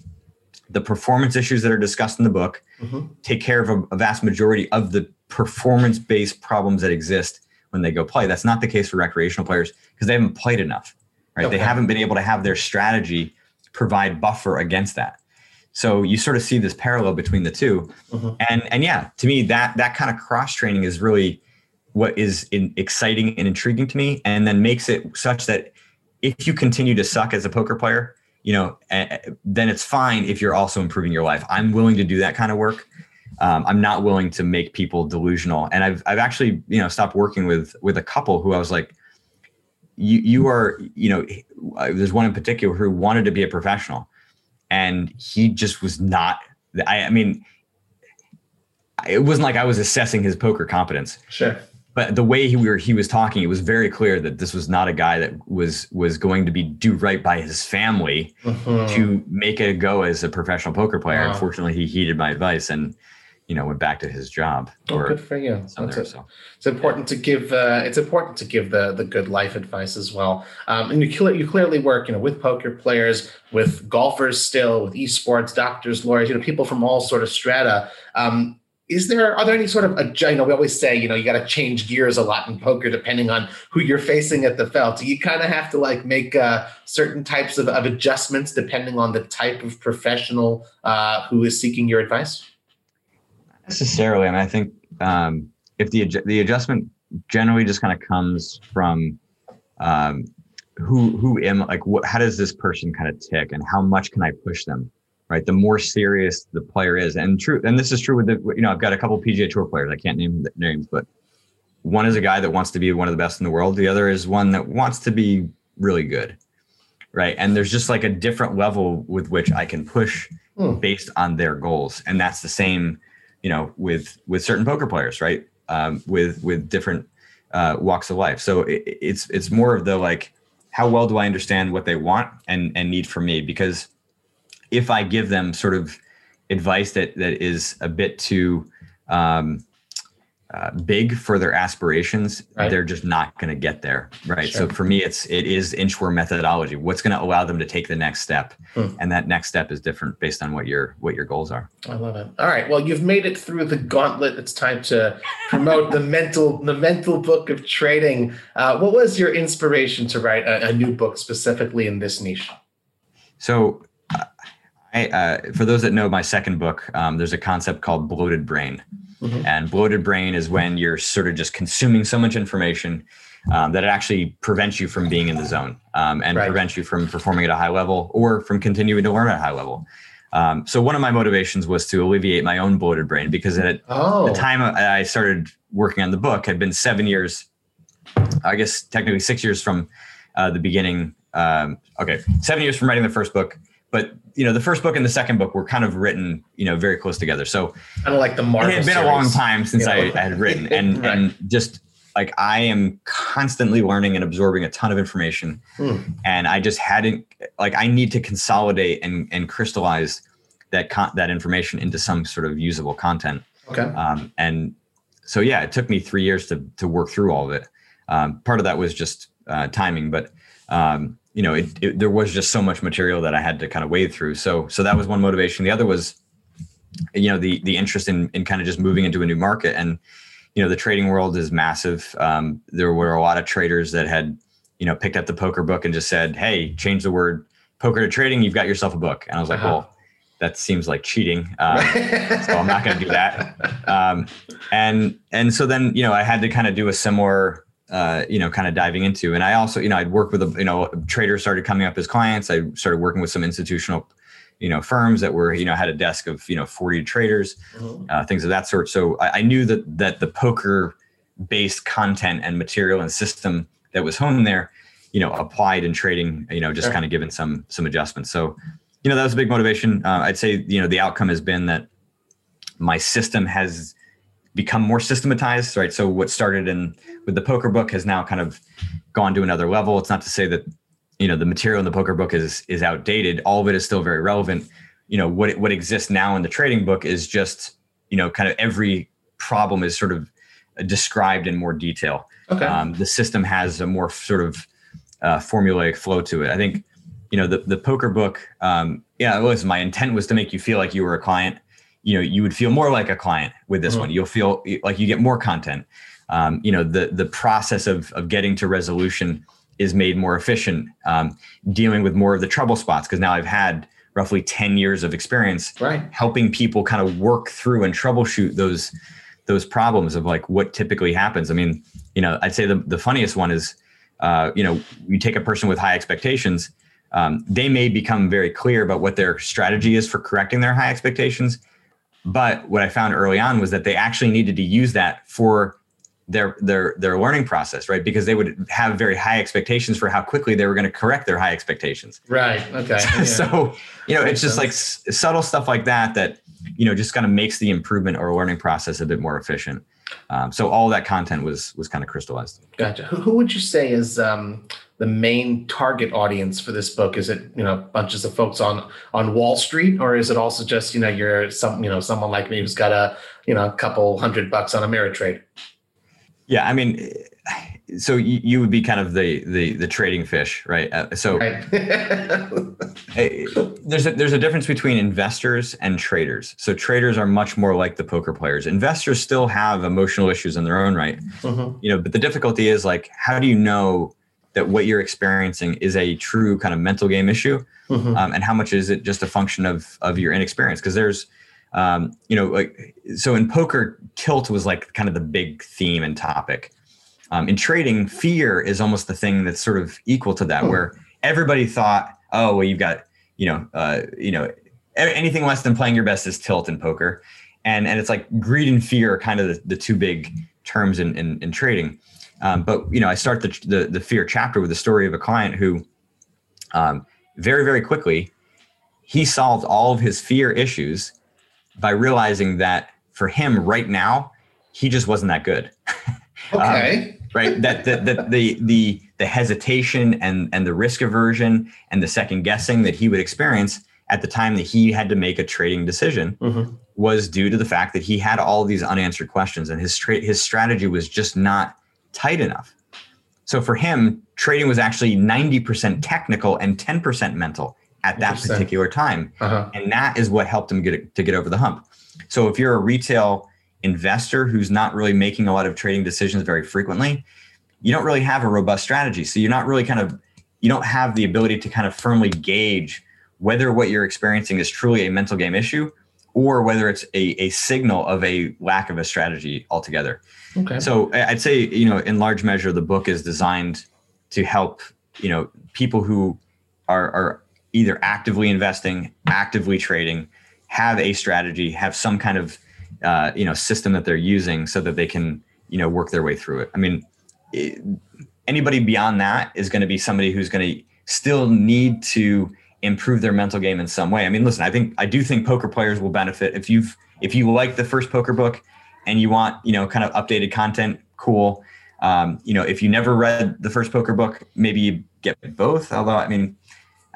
the performance issues that are discussed in the book mm-hmm. take care of a, a, vast majority of the performance based problems that exist when they go play. That's not the case for recreational players because they haven't played enough, right? Okay. They haven't been able to have their strategy provide buffer against that. So you sort of see this parallel between the 2 mm-hmm. and and yeah, to me that that kind of cross training is really what is in, exciting and intriguing to me, and then makes it such that if you continue to suck as a poker player, you know, then it's fine if you're also improving your life. I'm willing to do that kind of work. Um, I'm not willing to make people delusional. And I've I've actually you know stopped working with with a couple who I was like, you you are you know, there's one in particular who wanted to be a professional, and he just was not. I, I mean, it wasn't like I was assessing his poker competence. Sure but the way he were he was talking, it was very clear that this was not a guy that was was going to be do right by his family uh-huh. to make it go as a professional poker player. Wow. Unfortunately, he heeded my advice and you know went back to his job. Oh, good for you. There, so. It's important to give. Uh, it's important to give the the good life advice as well. Um, and you you clearly work, you know, with poker players, with golfers, still with esports, doctors, lawyers, you know, people from all sort of strata. Um, is there are there any sort of a, you know we always say you know you got to change gears a lot in poker depending on who you're facing at the felt. You kind of have to like make uh, certain types of, of, adjustments depending on the type of professional uh, who is seeking your advice? Necessarily and i think um, if the the adjustment generally just kind of comes from um, who who am like what how does this person kind of tick and how much can i push them right? The more serious the player is, and true, and this is true with the, you know, I've got a couple PGA Tour players. I can't name the names, but one is a guy that wants to be one of the best in the world. The other is one that wants to be really good, right? And there's just like a different level with which I can push hmm. based on their goals, and that's the same, you know, with with certain poker players, right? Um, with with different uh, walks of life. So it, it's it's more of the like, how well do I understand what they want and and need from me? Because if I give them sort of advice that that is a bit too um, uh, big for their aspirations, right. they're just not going to get there, right? Sure. So for me, it's it is inchworm methodology. What's going to allow them to take the next step, hmm. and that next step is different based on what your what your goals are. I love it. All right, well, you've made it through the gauntlet. It's time to promote the mental the mental book of trading. Uh, what was your inspiration to write a, a new book specifically in this niche? So I, uh, for those that know my second book, um, there's a concept called bloated brain. Mm-hmm. And bloated brain is when you're sort of just consuming so much information um, that it actually prevents you from being in the zone um, and right. prevents you from performing at a high level or from continuing to learn at a high level. Um, so one of my motivations was to alleviate my own bloated brain because at oh. the time I started working on the book had been seven years, I guess technically six years from uh, the beginning. Um, okay, seven years from writing the first book but you know the first book and the second book were kind of written you know very close together so kind of like the Marvel it had been series. a long time since you know? I, I, had written [laughs] and right. and just like i am constantly learning and absorbing a ton of information hmm. and i just hadn't like i need to consolidate and and crystallize that con- that information into some sort of usable content okay um, and so yeah it took me three years to to work through all of it um, part of that was just uh, timing but um, you know, it, it, there was just so much material that I had to kind of wade through. So, so that was one motivation. The other was, you know, the the interest in in kind of just moving into a new market. And, you know, the trading world is massive. Um, there were a lot of traders that had you know, picked up the poker book and just said, "Hey, change the word poker to trading. You've got yourself a book." And I was like, uh-huh. "Well, that seems like cheating, um, so I'm not going to do that." [laughs] Um, and and so then you know, I had to kind of do a similar. Uh, you know, kind of diving into, and I also, you know, I'd work with a, you know, traders started coming up as clients. I started working with some institutional you know firms that were you know had a desk of you know 40 traders mm-hmm. uh, things of that sort so I, I, knew that that the poker based content and material and system that was honed there you know applied in trading you know just sure. kind of given some some adjustments so you know that was a big motivation uh, i'd say you know the outcome has been that my system has become more systematized right so what started in with the poker book has now kind of gone to another level. It's not to say that you know the material in the poker book is is outdated. All of it is still very relevant. You know what what exists now in the trading book is just you know kind of every problem is sort of described in more detail. Okay. Um, the system has a more sort of uh, formulaic flow to it. I think you know the, the poker book um, yeah was my intent was to make you feel like you were a client. You know you would feel more like a client with this mm-hmm. one. You'll feel like you get more content um, you know the the process of of getting to resolution is made more efficient, um, dealing with more of the trouble spots. Because now I've had roughly 10 years of experience right. helping people kind of work through and troubleshoot those those problems of like what typically happens. I mean, you know, I'd say the, the funniest one is, uh, you know, you take a person with high expectations, um, they may become very clear about what their strategy is for correcting their high expectations. But what I found early on was that they actually needed to use that for their their their learning process right? Because they would have very high expectations for how quickly they were going to correct their high expectations. Right okay [laughs] yeah. so you know it's just sense. like s- subtle stuff like that that you know just kind of makes the improvement or learning process a bit more efficient. Um, so all that content was was kind of crystallized. Gotcha. Who, who would you say is um, the main target audience for this book? Is it you know bunches of folks on on wall street or is it also just you know you're some you know someone like me who's got a you know a couple hundred bucks on Ameritrade yeah, I mean, so you, would be kind of the the the trading fish, right? Uh, so right. [laughs] there's a there's a difference between investors and traders. So traders are much more like the poker players. Investors still have emotional issues in their own right, mm-hmm. you know. But the difficulty is like, how do you know that what you're experiencing is a true kind of mental game issue, mm-hmm. um, and how much is it just a function of of your inexperience? Because there's um, you know, like so in poker, tilt was like kind of the big theme and topic. Um, in trading, fear is almost the thing that's sort of equal to that, hmm. where everybody thought, oh, well, you've got, you know, uh, you know, anything less than playing your best is tilt in poker, and and it's like greed and fear are kind of the, the two big terms in in, in trading. Um, but you know, I start the, the, the fear chapter with the story of a client who, um, very very quickly, he solved all of his fear issues by realizing that for him right now, he just wasn't that good. [laughs] Okay. um, right. That the, the the the the hesitation and and the risk aversion and the second guessing that he would experience at the time that he had to make a trading decision mm-hmm. was due to the fact that he had all these unanswered questions and his tra- his strategy was just not tight enough. So for him, trading was actually 90% technical and 10% mental at that particular time. Uh-huh. And that is what helped him get to get over the hump. So if you're a retail investor who's not really making a lot of trading decisions very frequently, you don't really have a robust strategy. So you're not really kind of you don't have the ability to kind of firmly gauge whether what you're experiencing is truly a mental game issue or whether it's a, a signal of a lack of a strategy altogether. Okay. So I'd say, you know, in large measure, the book is designed to help, you know, people who are, are either actively investing, actively trading, have a strategy, have some kind of uh, you know system that they're using so that they can you know work their way through it. I mean, it, anybody beyond that is going to be somebody who's going to still need to improve their mental game in some way. I mean, listen, I think I do think poker players will benefit if you've if you like the first poker book and you want you know kind of updated content, cool. Um, you know, if you never read the first poker book, maybe you get both. Although, I mean,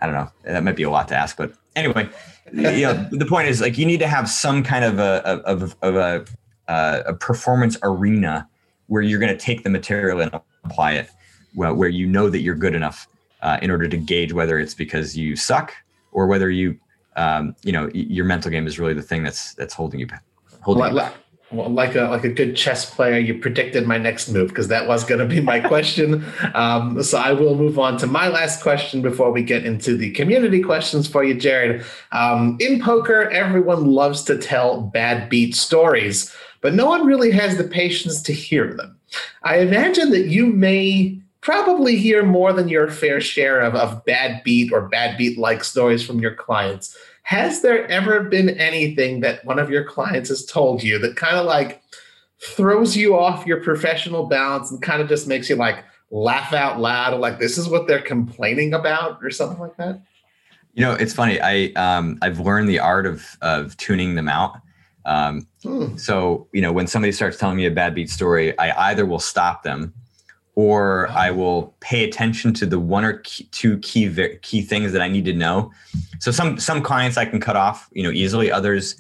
I don't know. That might be a lot to ask, but anyway, you know, the point is like you need to have some kind of a of, of a, uh, a performance arena where you're going to take the material and apply it, well, where you know that you're good enough uh, in order to gauge whether it's because you suck or whether you, um, you know, your mental game is really the thing that's that's holding you holding. Well, well, like a like a good chess player, you predicted my next move because that was going to be my [laughs] question. Um, so I will move on to my last question before we get into the community questions for you, Jared. Um, in poker, everyone loves to tell bad beat stories, but no one really has the patience to hear them. I imagine that you may probably hear more than your fair share of, of bad beat or bad beat like stories from your clients. Has there ever been anything that one of your clients has told you that kind of like throws you off your professional balance and kind of just makes you like laugh out loud or like this is what they're complaining about or something like that? You know, it's funny. I um, I've learned the art of of tuning them out. Um, hmm. So you know, when somebody starts telling me a bad beat story, I either will stop them or I will pay attention to the one or key, two key key things that I need to know. So some some clients I can cut off, you know, easily. Others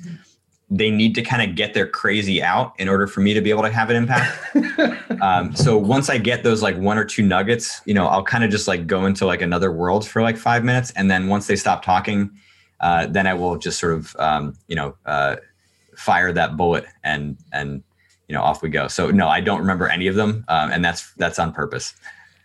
they need to kind of get their crazy out in order for me to be able to have an impact. [laughs] um, so once I get those like one or two nuggets, you know, I'll kind of just like go into like another world for like five minutes, and then once they stop talking, uh, then I will just sort of um, you know uh, fire that bullet and and you know, off we go. So no, I don't remember any of them, um, and that's that's on purpose.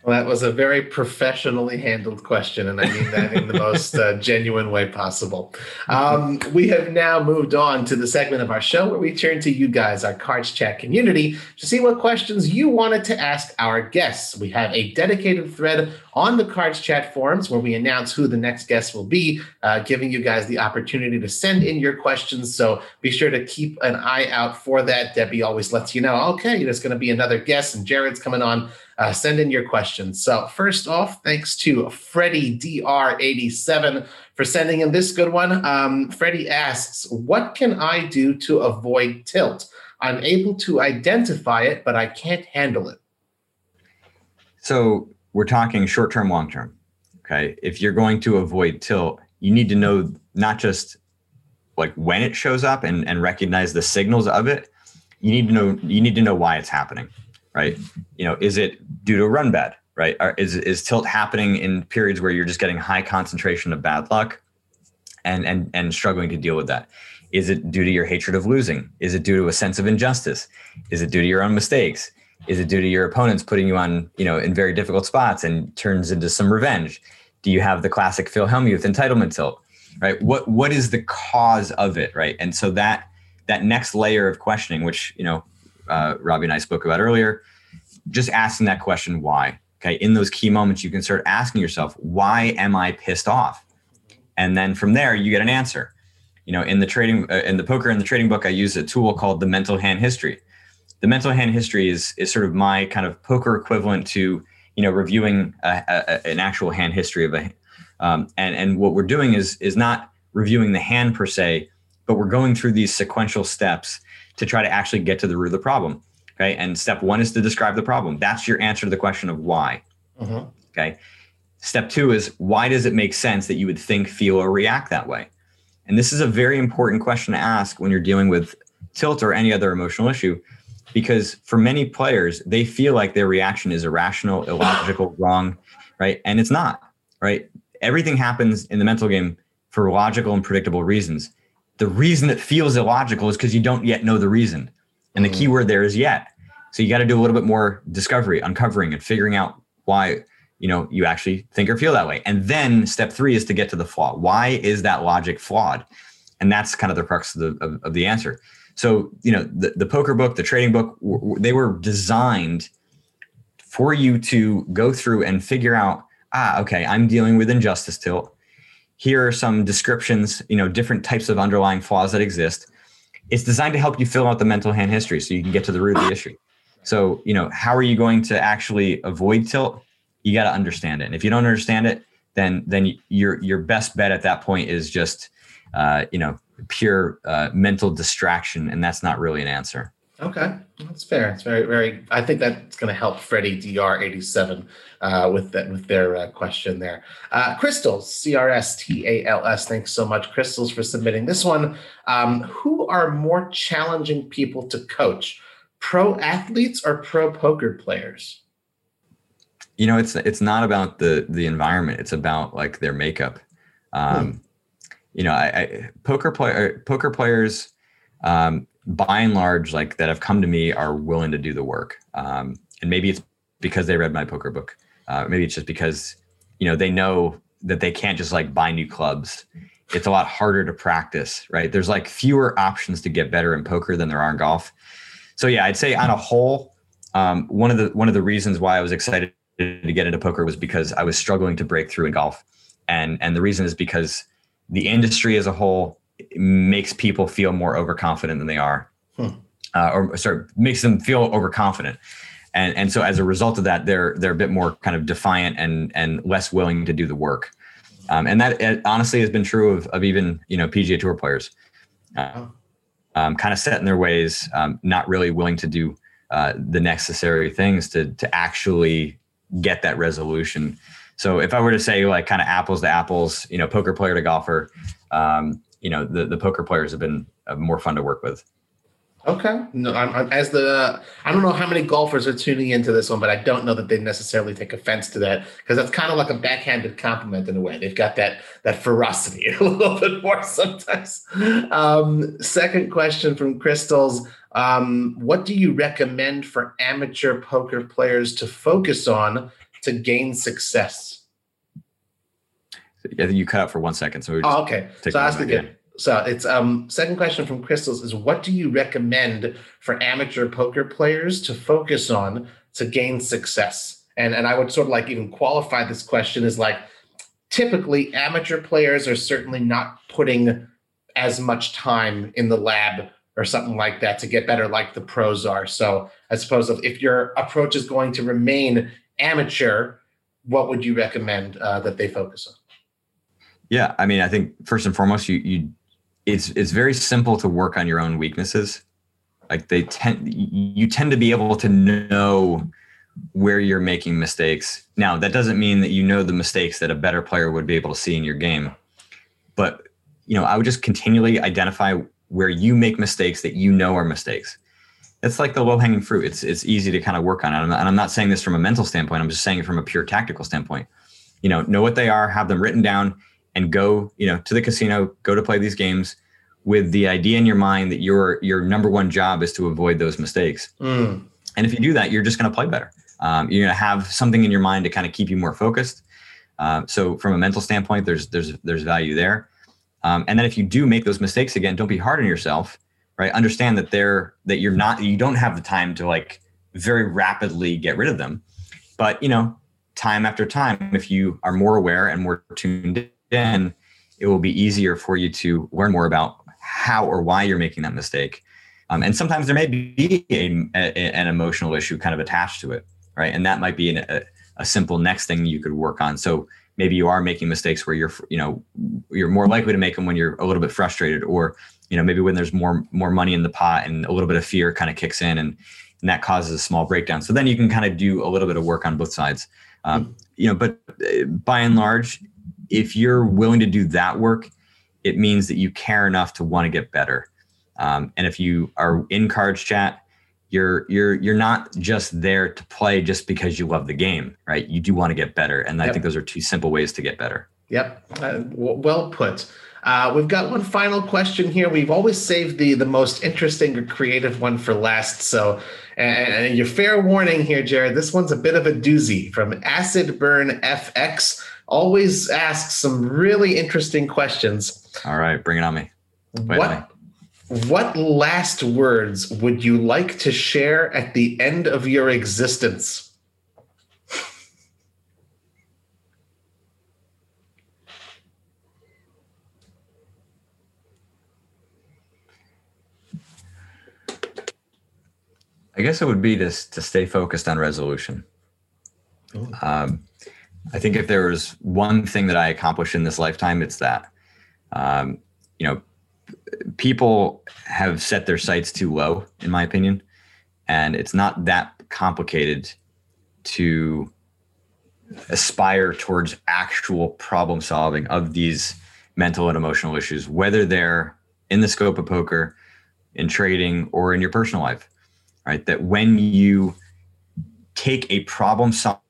Well, that was a very professionally handled question, and I mean that in the [laughs] most uh, genuine way possible. Um, we have now moved on to the segment of our show where we turn to you guys, our Cards Chat community, to see what questions you wanted to ask our guests. We have a dedicated thread on the Cards Chat forums where we announce who the next guest will be, uh, giving you guys the opportunity to send in your questions. So be sure to keep an eye out for that. Debbie always lets you know, okay, there's going to be another guest, and Jared's coming on uh, send in your questions. So, first off, thanks to Freddie DR87 for sending in this good one. Um, Freddie asks, What can I do to avoid tilt? I'm able to identify it, but I can't handle it. So, we're talking short term, long term. Okay. If you're going to avoid tilt, you need to know not just like when it shows up and, and recognize the signals of it. You need to know you need to know why it's happening right? You know, is it due to a run bad, right? Or is is tilt happening in periods where you're just getting high concentration of bad luck and and and struggling to deal with that? Is it due to your hatred of losing? Is it due to a sense of injustice? Is it due to your own mistakes? Is it due to your opponents putting you on, you know, in very difficult spots and turns into some revenge? Do you have the classic Phil Hellmuth entitlement tilt? Right? What what is the cause of it? Right. And so that that next layer of questioning, which, you know, uh, Robbie and I spoke about earlier, just asking that question, why? Okay. In those key moments, you can start asking yourself, why am I pissed off? And then from there, you get an answer. You know, in the trading, uh, in the poker and the trading book, I use a tool called the mental hand history. The mental hand history is is sort of my kind of poker equivalent to you know reviewing a, a, an actual hand history of a, um, and and what we're doing is is not reviewing the hand per se, but we're going through these sequential steps to try to actually get to the root of the problem. Okay. And step one is to describe the problem. That's your answer to the question of why. Mm-hmm. Okay. Step two is why does it make sense that you would think, feel, or react that way? And this is a very important question to ask when you're dealing with tilt or any other emotional issue, because for many players, they feel like their reaction is irrational, [sighs] illogical, wrong, right? And it's not, right? Everything happens in the mental game for logical and predictable reasons the reason it feels illogical is because you don't yet know the reason. And the key mm. word there is yet. So you got to do a little bit more discovery, uncovering and figuring out why, you know, you actually think or feel that way. And then step three is to get to the flaw. Why is that logic flawed? And that's kind of the crux of the, of, of the answer. So, you know, the, the poker book, the trading book, w- they were designed for you to go through and figure out, ah, okay, I'm dealing with injustice tilt here are some descriptions, you know, different types of underlying flaws that exist. It's designed to help you fill out the mental hand history so you can get to the root of the issue. So, you know, how are you going to actually avoid tilt? You got to understand it. And if you don't understand it, then then your your best bet at that point is just uh, you know pure uh, mental distraction, and that's not really an answer. Okay, that's fair. It's very, very. I think that's going to help Freddie Dr eighty seven uh, with that with their uh, question there. Uh, Crystals C R S T A L S. Thanks so much, Crystals, for submitting this one. Um, who are more challenging people to coach, pro athletes or pro poker players? You know, it's it's not about the the environment. It's about like their makeup. Um, hmm. You know, I, I poker player poker players. Um, by and large, like that have come to me are willing to do the work. Um, and maybe it's because they read my poker book. Uh, maybe it's just because, you know, they know that they can't just like buy new clubs. It's a lot harder to practice, right? There's like fewer options to get better in poker than there are in golf. So yeah, I'd say on a whole, um, one of the one of the reasons why I was excited to get into poker was because I was struggling to break through in golf, and and the reason is because the industry as a whole makes people feel more overconfident than they are, hmm. uh, or sorry, makes them feel overconfident. And, and so as a result of that, they're they're a bit more kind of defiant and and less willing to do the work. Um, and that honestly has been true of, of even you know PGA Tour players, uh, um, kind of set in their ways, um, not really willing to do uh, the necessary things to to actually get that resolution. So if I were to say like kind of apples to apples, you know, poker player to golfer, um, you know, the the poker players have been uh, more fun to work with. Okay. No, I'm, I'm, as the I don't know how many golfers are tuning into this one, but I don't know that they necessarily take offense to that because that's kind of like a backhanded compliment in a way. They've got that that ferocity [laughs] a little bit more sometimes. Um, second question from Crystals: um, What do you recommend for amateur poker players to focus on to gain success? Yeah, you cut out for one second, so oh, okay. So ask again. So it's um second question from Crystals is what do you recommend for amateur poker players to focus on to gain success? And and I would sort of like even qualify this question as like typically amateur players are certainly not putting as much time in the lab or something like that to get better like the pros are. So I suppose if your approach is going to remain amateur, what would you recommend uh, that they focus on? Yeah, I mean, I think first and foremost, you you it's it's very simple to work on your own weaknesses. Like they tend you tend to be able to know where you're making mistakes. Now that doesn't mean that you know the mistakes that a better player would be able to see in your game. But you know i would just continually identify where you make mistakes that you know are mistakes. It's like the low hanging fruit. It's it's easy to kind of work on it. And i'm not saying this from a mental standpoint. I'm just saying it from a pure tactical standpoint. You know know what they are have them written down and go, you know, to the casino, go to play these games with the idea in your mind that your your number one job is to avoid those mistakes. Mm. And if you do that, you're just going to play better. Um, you're going to have something in your mind to kind of keep you more focused. Uh, so from a mental standpoint, there's there's there's value there. Um, and then if you do make those mistakes again, don't be hard on yourself. Right? Understand that they're that you're not you don't have the time to like very rapidly get rid of them. But you know, time after time, if you are more aware and more tuned then it will be easier for you to learn more about how or why you're making that mistake. Um, and sometimes there may be a, a, an emotional issue kind of attached to it, right? And that might be an, a, a simple next thing you could work on. So maybe you are making mistakes where you're, you know, you're more likely to make them when you're a little bit frustrated, or you know, maybe when there's more more money in the pot and a little bit of fear kind of kicks in, and and that causes a small breakdown. So then you can kind of do a little bit of work on both sides. Um, you know, but uh, by and large, if you're willing to do that work, it means that you care enough to want to get better. Um, and if you are in cards chat, you're you're you're not just there to play just because you love the game, right? You do want to get better, and yep. I think those are two simple ways to get better. Yep, uh, well put. Uh, we've got one final question here. We've always saved the the most interesting or creative one for last. So, and, and your fair warning here, Jared. This one's a bit of a doozy from Acid Burn FX always asks some really interesting questions. All right, bring it on me. Wait what what last words would you like to share at the end of your existence? I guess it would be to, to stay focused on resolution. Um, I think if there was one thing that I accomplished in this lifetime, it's that. Um, you know, people have set their sights too low, in my opinion, and it's not that complicated to aspire towards actual problem solving of these mental and emotional issues, whether they're in the scope of poker, in trading, or in your personal life. Right? That when you take a problem solving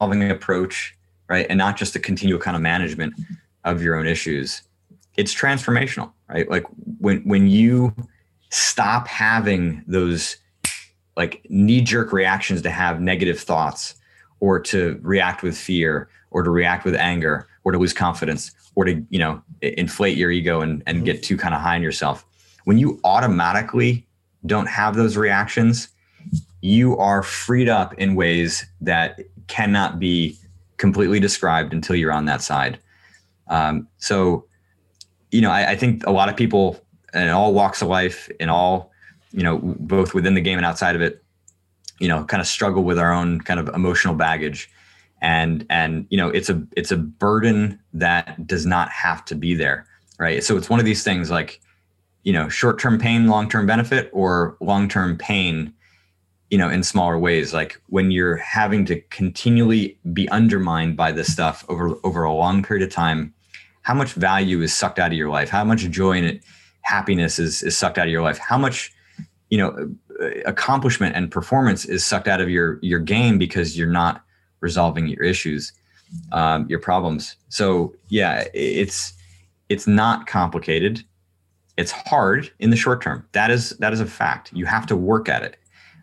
solving approach, right? And not just a continual kind of management of your own issues. It's transformational, right? Like when when you stop having those like knee jerk reactions to have negative thoughts or to react with fear or to react with anger or to lose confidence or to you know inflate your ego and, and get too kind of high on yourself when you automatically don't have those reactions you are freed up in ways that cannot be completely described until you're on that side. Um, so you know I, I think a lot of people in all walks of life in all you know both within the game and outside of it you know kind of struggle with our own kind of emotional baggage. And and you know it's a it's a burden that does not have to be there right? So it's one of these things like you know short-term pain long-term benefit or long-term pain you know in smaller ways like when you're having to continually be undermined by this stuff over over a long period of time how much value is sucked out of your life? How much joy and happiness is is sucked out of your life? How much you know accomplishment and performance is sucked out of your your game because you're not resolving your issues um, your problems? So yeah it's it's not complicated. It's hard in the short term. That is that is a fact. You have to work at it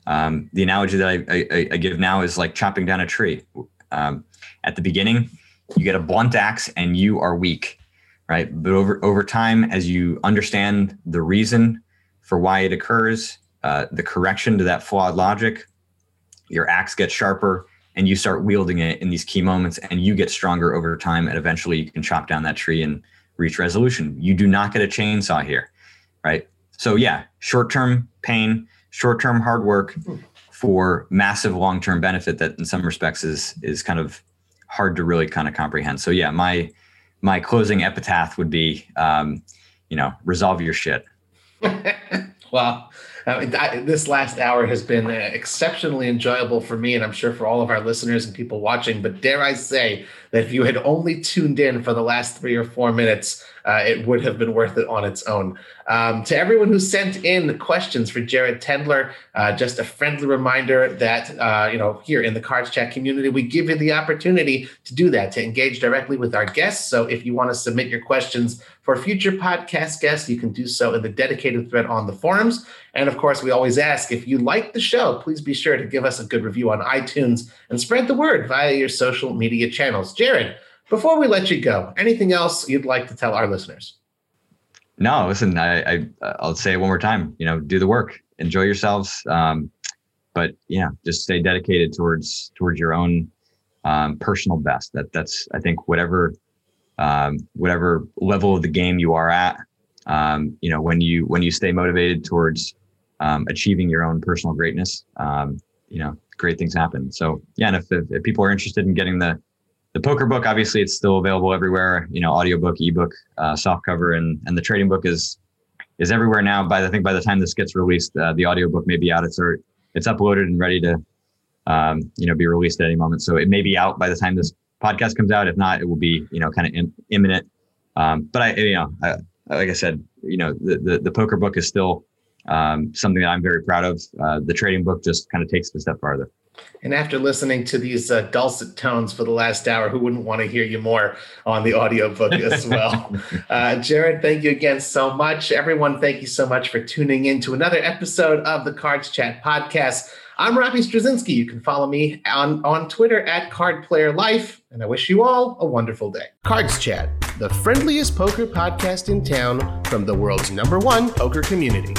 um, the analogy that I, I, I, give now is like chopping down a tree um, at the beginning you get a blunt axe and you are weak right but over over time as you understand the reason for why it occurs uh, the correction to that flawed logic, your axe gets sharper and you start wielding it in these key moments and you get stronger over time and eventually you can chop down that tree and reach resolution. You do not get a chainsaw here, right? So yeah, short-term pain, short-term hard work for massive long-term benefit that in some respects is is kind of hard to really kind of comprehend. So yeah, my my closing epitaph would be um, you know, resolve your shit. [laughs] well, uh, I, this last hour has been uh, exceptionally enjoyable for me, and I'm sure for all of our listeners and people watching. But dare I say that if you had only tuned in for the last three or four minutes, uh, it would have been worth it on its own. Um, to everyone who sent in questions for Jared Tendler, uh, just a friendly reminder that uh, you know here in the Cards Chat community, we give you the opportunity to do that to engage directly with our guests. So if you want to submit your questions for future podcast guests, you can do so in the dedicated thread on the forums. And of course, we always ask if you like the show, please be sure to give us a good review on iTunes and spread the word via your social media channels. Jared, before we let you go, anything else you'd like to tell our listeners? No, listen, I, I I'll say it one more time. You know, do the work, enjoy yourselves, um, but yeah, just stay dedicated towards towards your own um, personal best. That that's I think whatever um, whatever level of the game you are at. Um, you know, when you when you stay motivated towards um, achieving your own personal greatness, um, you know, great things happen. So yeah, and if, if, if people are interested in getting the the poker book, obviously, it's still available everywhere. You know, audiobook, ebook, uh, soft cover, and and the trading book is is everywhere now. By the, I think by the time this gets released, uh, the audiobook may be out. It's or it's uploaded and ready to um, you know be released at any moment. So it may be out by the time this podcast comes out. If not, it will be you know kind of Im- imminent. Um, but I you know I, like I said, you know the, the, the poker book is still um, something that I'm very proud of. Uh, the trading book just kind of takes it a step farther. And after listening to these uh, dulcet tones for the last hour, who wouldn't want to hear you more on the audiobook as [laughs] well? uh, Jared, thank you again so much. Everyone, thank you so much for tuning in to another episode of the Cards Chat podcast. I'm Robbie Strazynski. You can follow me on, on Twitter at Card Player Life, and I wish you all a wonderful day. Cards Chat, the friendliest poker podcast in town from the world's number one poker community.